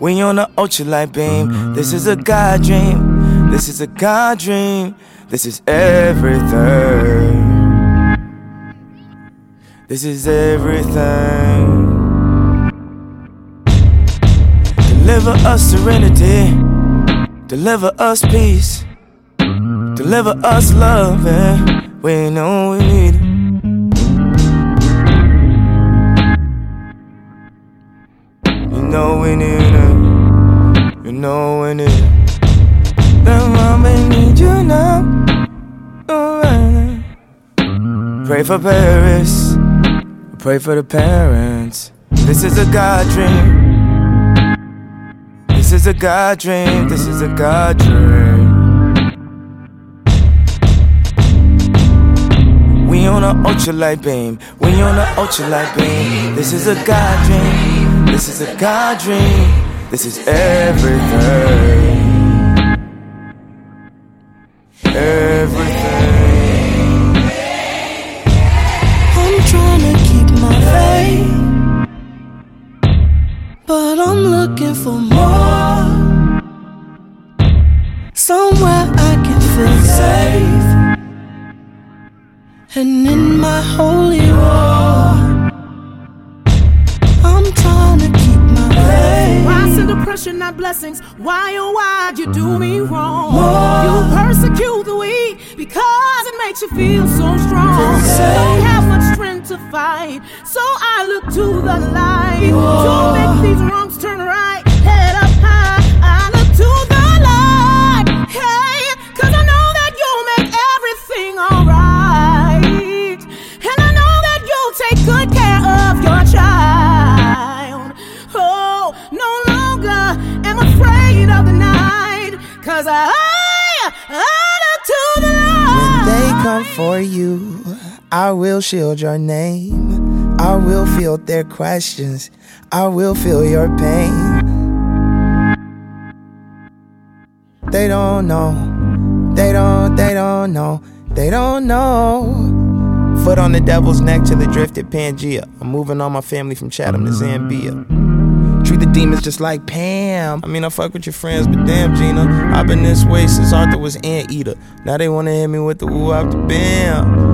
We on the ultra light beam. This is a God dream. This is a God dream. This is everything. This is everything. Deliver us serenity. Deliver us peace. Deliver us love, and we know we need it. You know we need it. for Paris, I pray for the parents. This is a God dream. This is a God dream. This is a God dream. We on a ultra light beam. We on a ultra light beam. This is a God dream. This is a God dream. This is everything. Depression, not blessings? Why, oh, why you do me wrong? More. You persecute the weak because it makes you feel so strong. Don't have much strength to fight, so I look to the light More. to make these wrongs turn right. For you. I will shield your name. I will field their questions. I will feel your pain. They don't know. They don't, they don't know. They don't know. Foot on the devil's neck till it drifted Pangea. I'm moving all my family from Chatham to Zambia. Treat the demons just like Pam. I mean, I fuck with your friends, but damn, Gina. I've been this way since Arthur was Anteater. Now they wanna hit me with the woo after bam.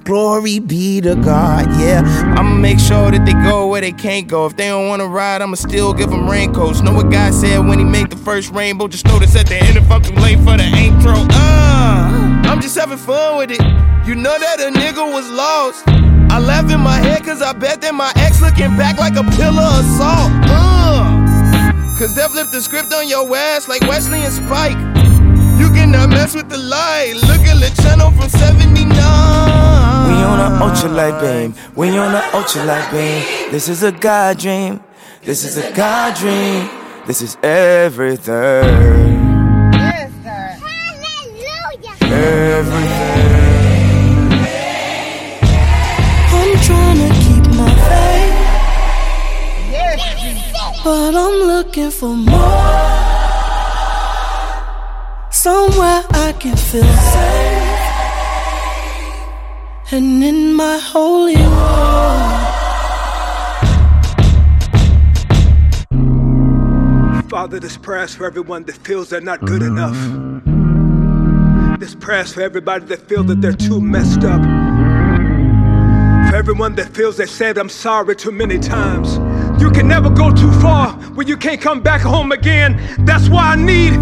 Glory be to God, yeah. I'ma make sure that they go where they can't go. If they don't wanna ride, I'ma still give them raincoats. Know what God said when he made the first rainbow? Just notice at the end if I'm too late for the intro. Uh, I'm just having fun with it. You know that a nigga was lost. I laugh in my head cause I bet that my ex looking back like a pillar of salt. Uh, cause they flipped the script on your ass like Wesley and Spike. You cannot mess with the light. Look at Chano from 79. On an ultralight beam. We on an ultralight beam. This is a God dream. This is a God dream. This is everything. Everything. I'm trying to keep my faith, Yes, but I'm looking for more. Somewhere I can feel safe, and in my holy war. Father, this prayer's for everyone that feels they're not good enough. This prayer's for everybody that feels that they're too messed up. For everyone that feels they said I'm sorry too many times. You can never go too far when you can't come back home again. That's why I need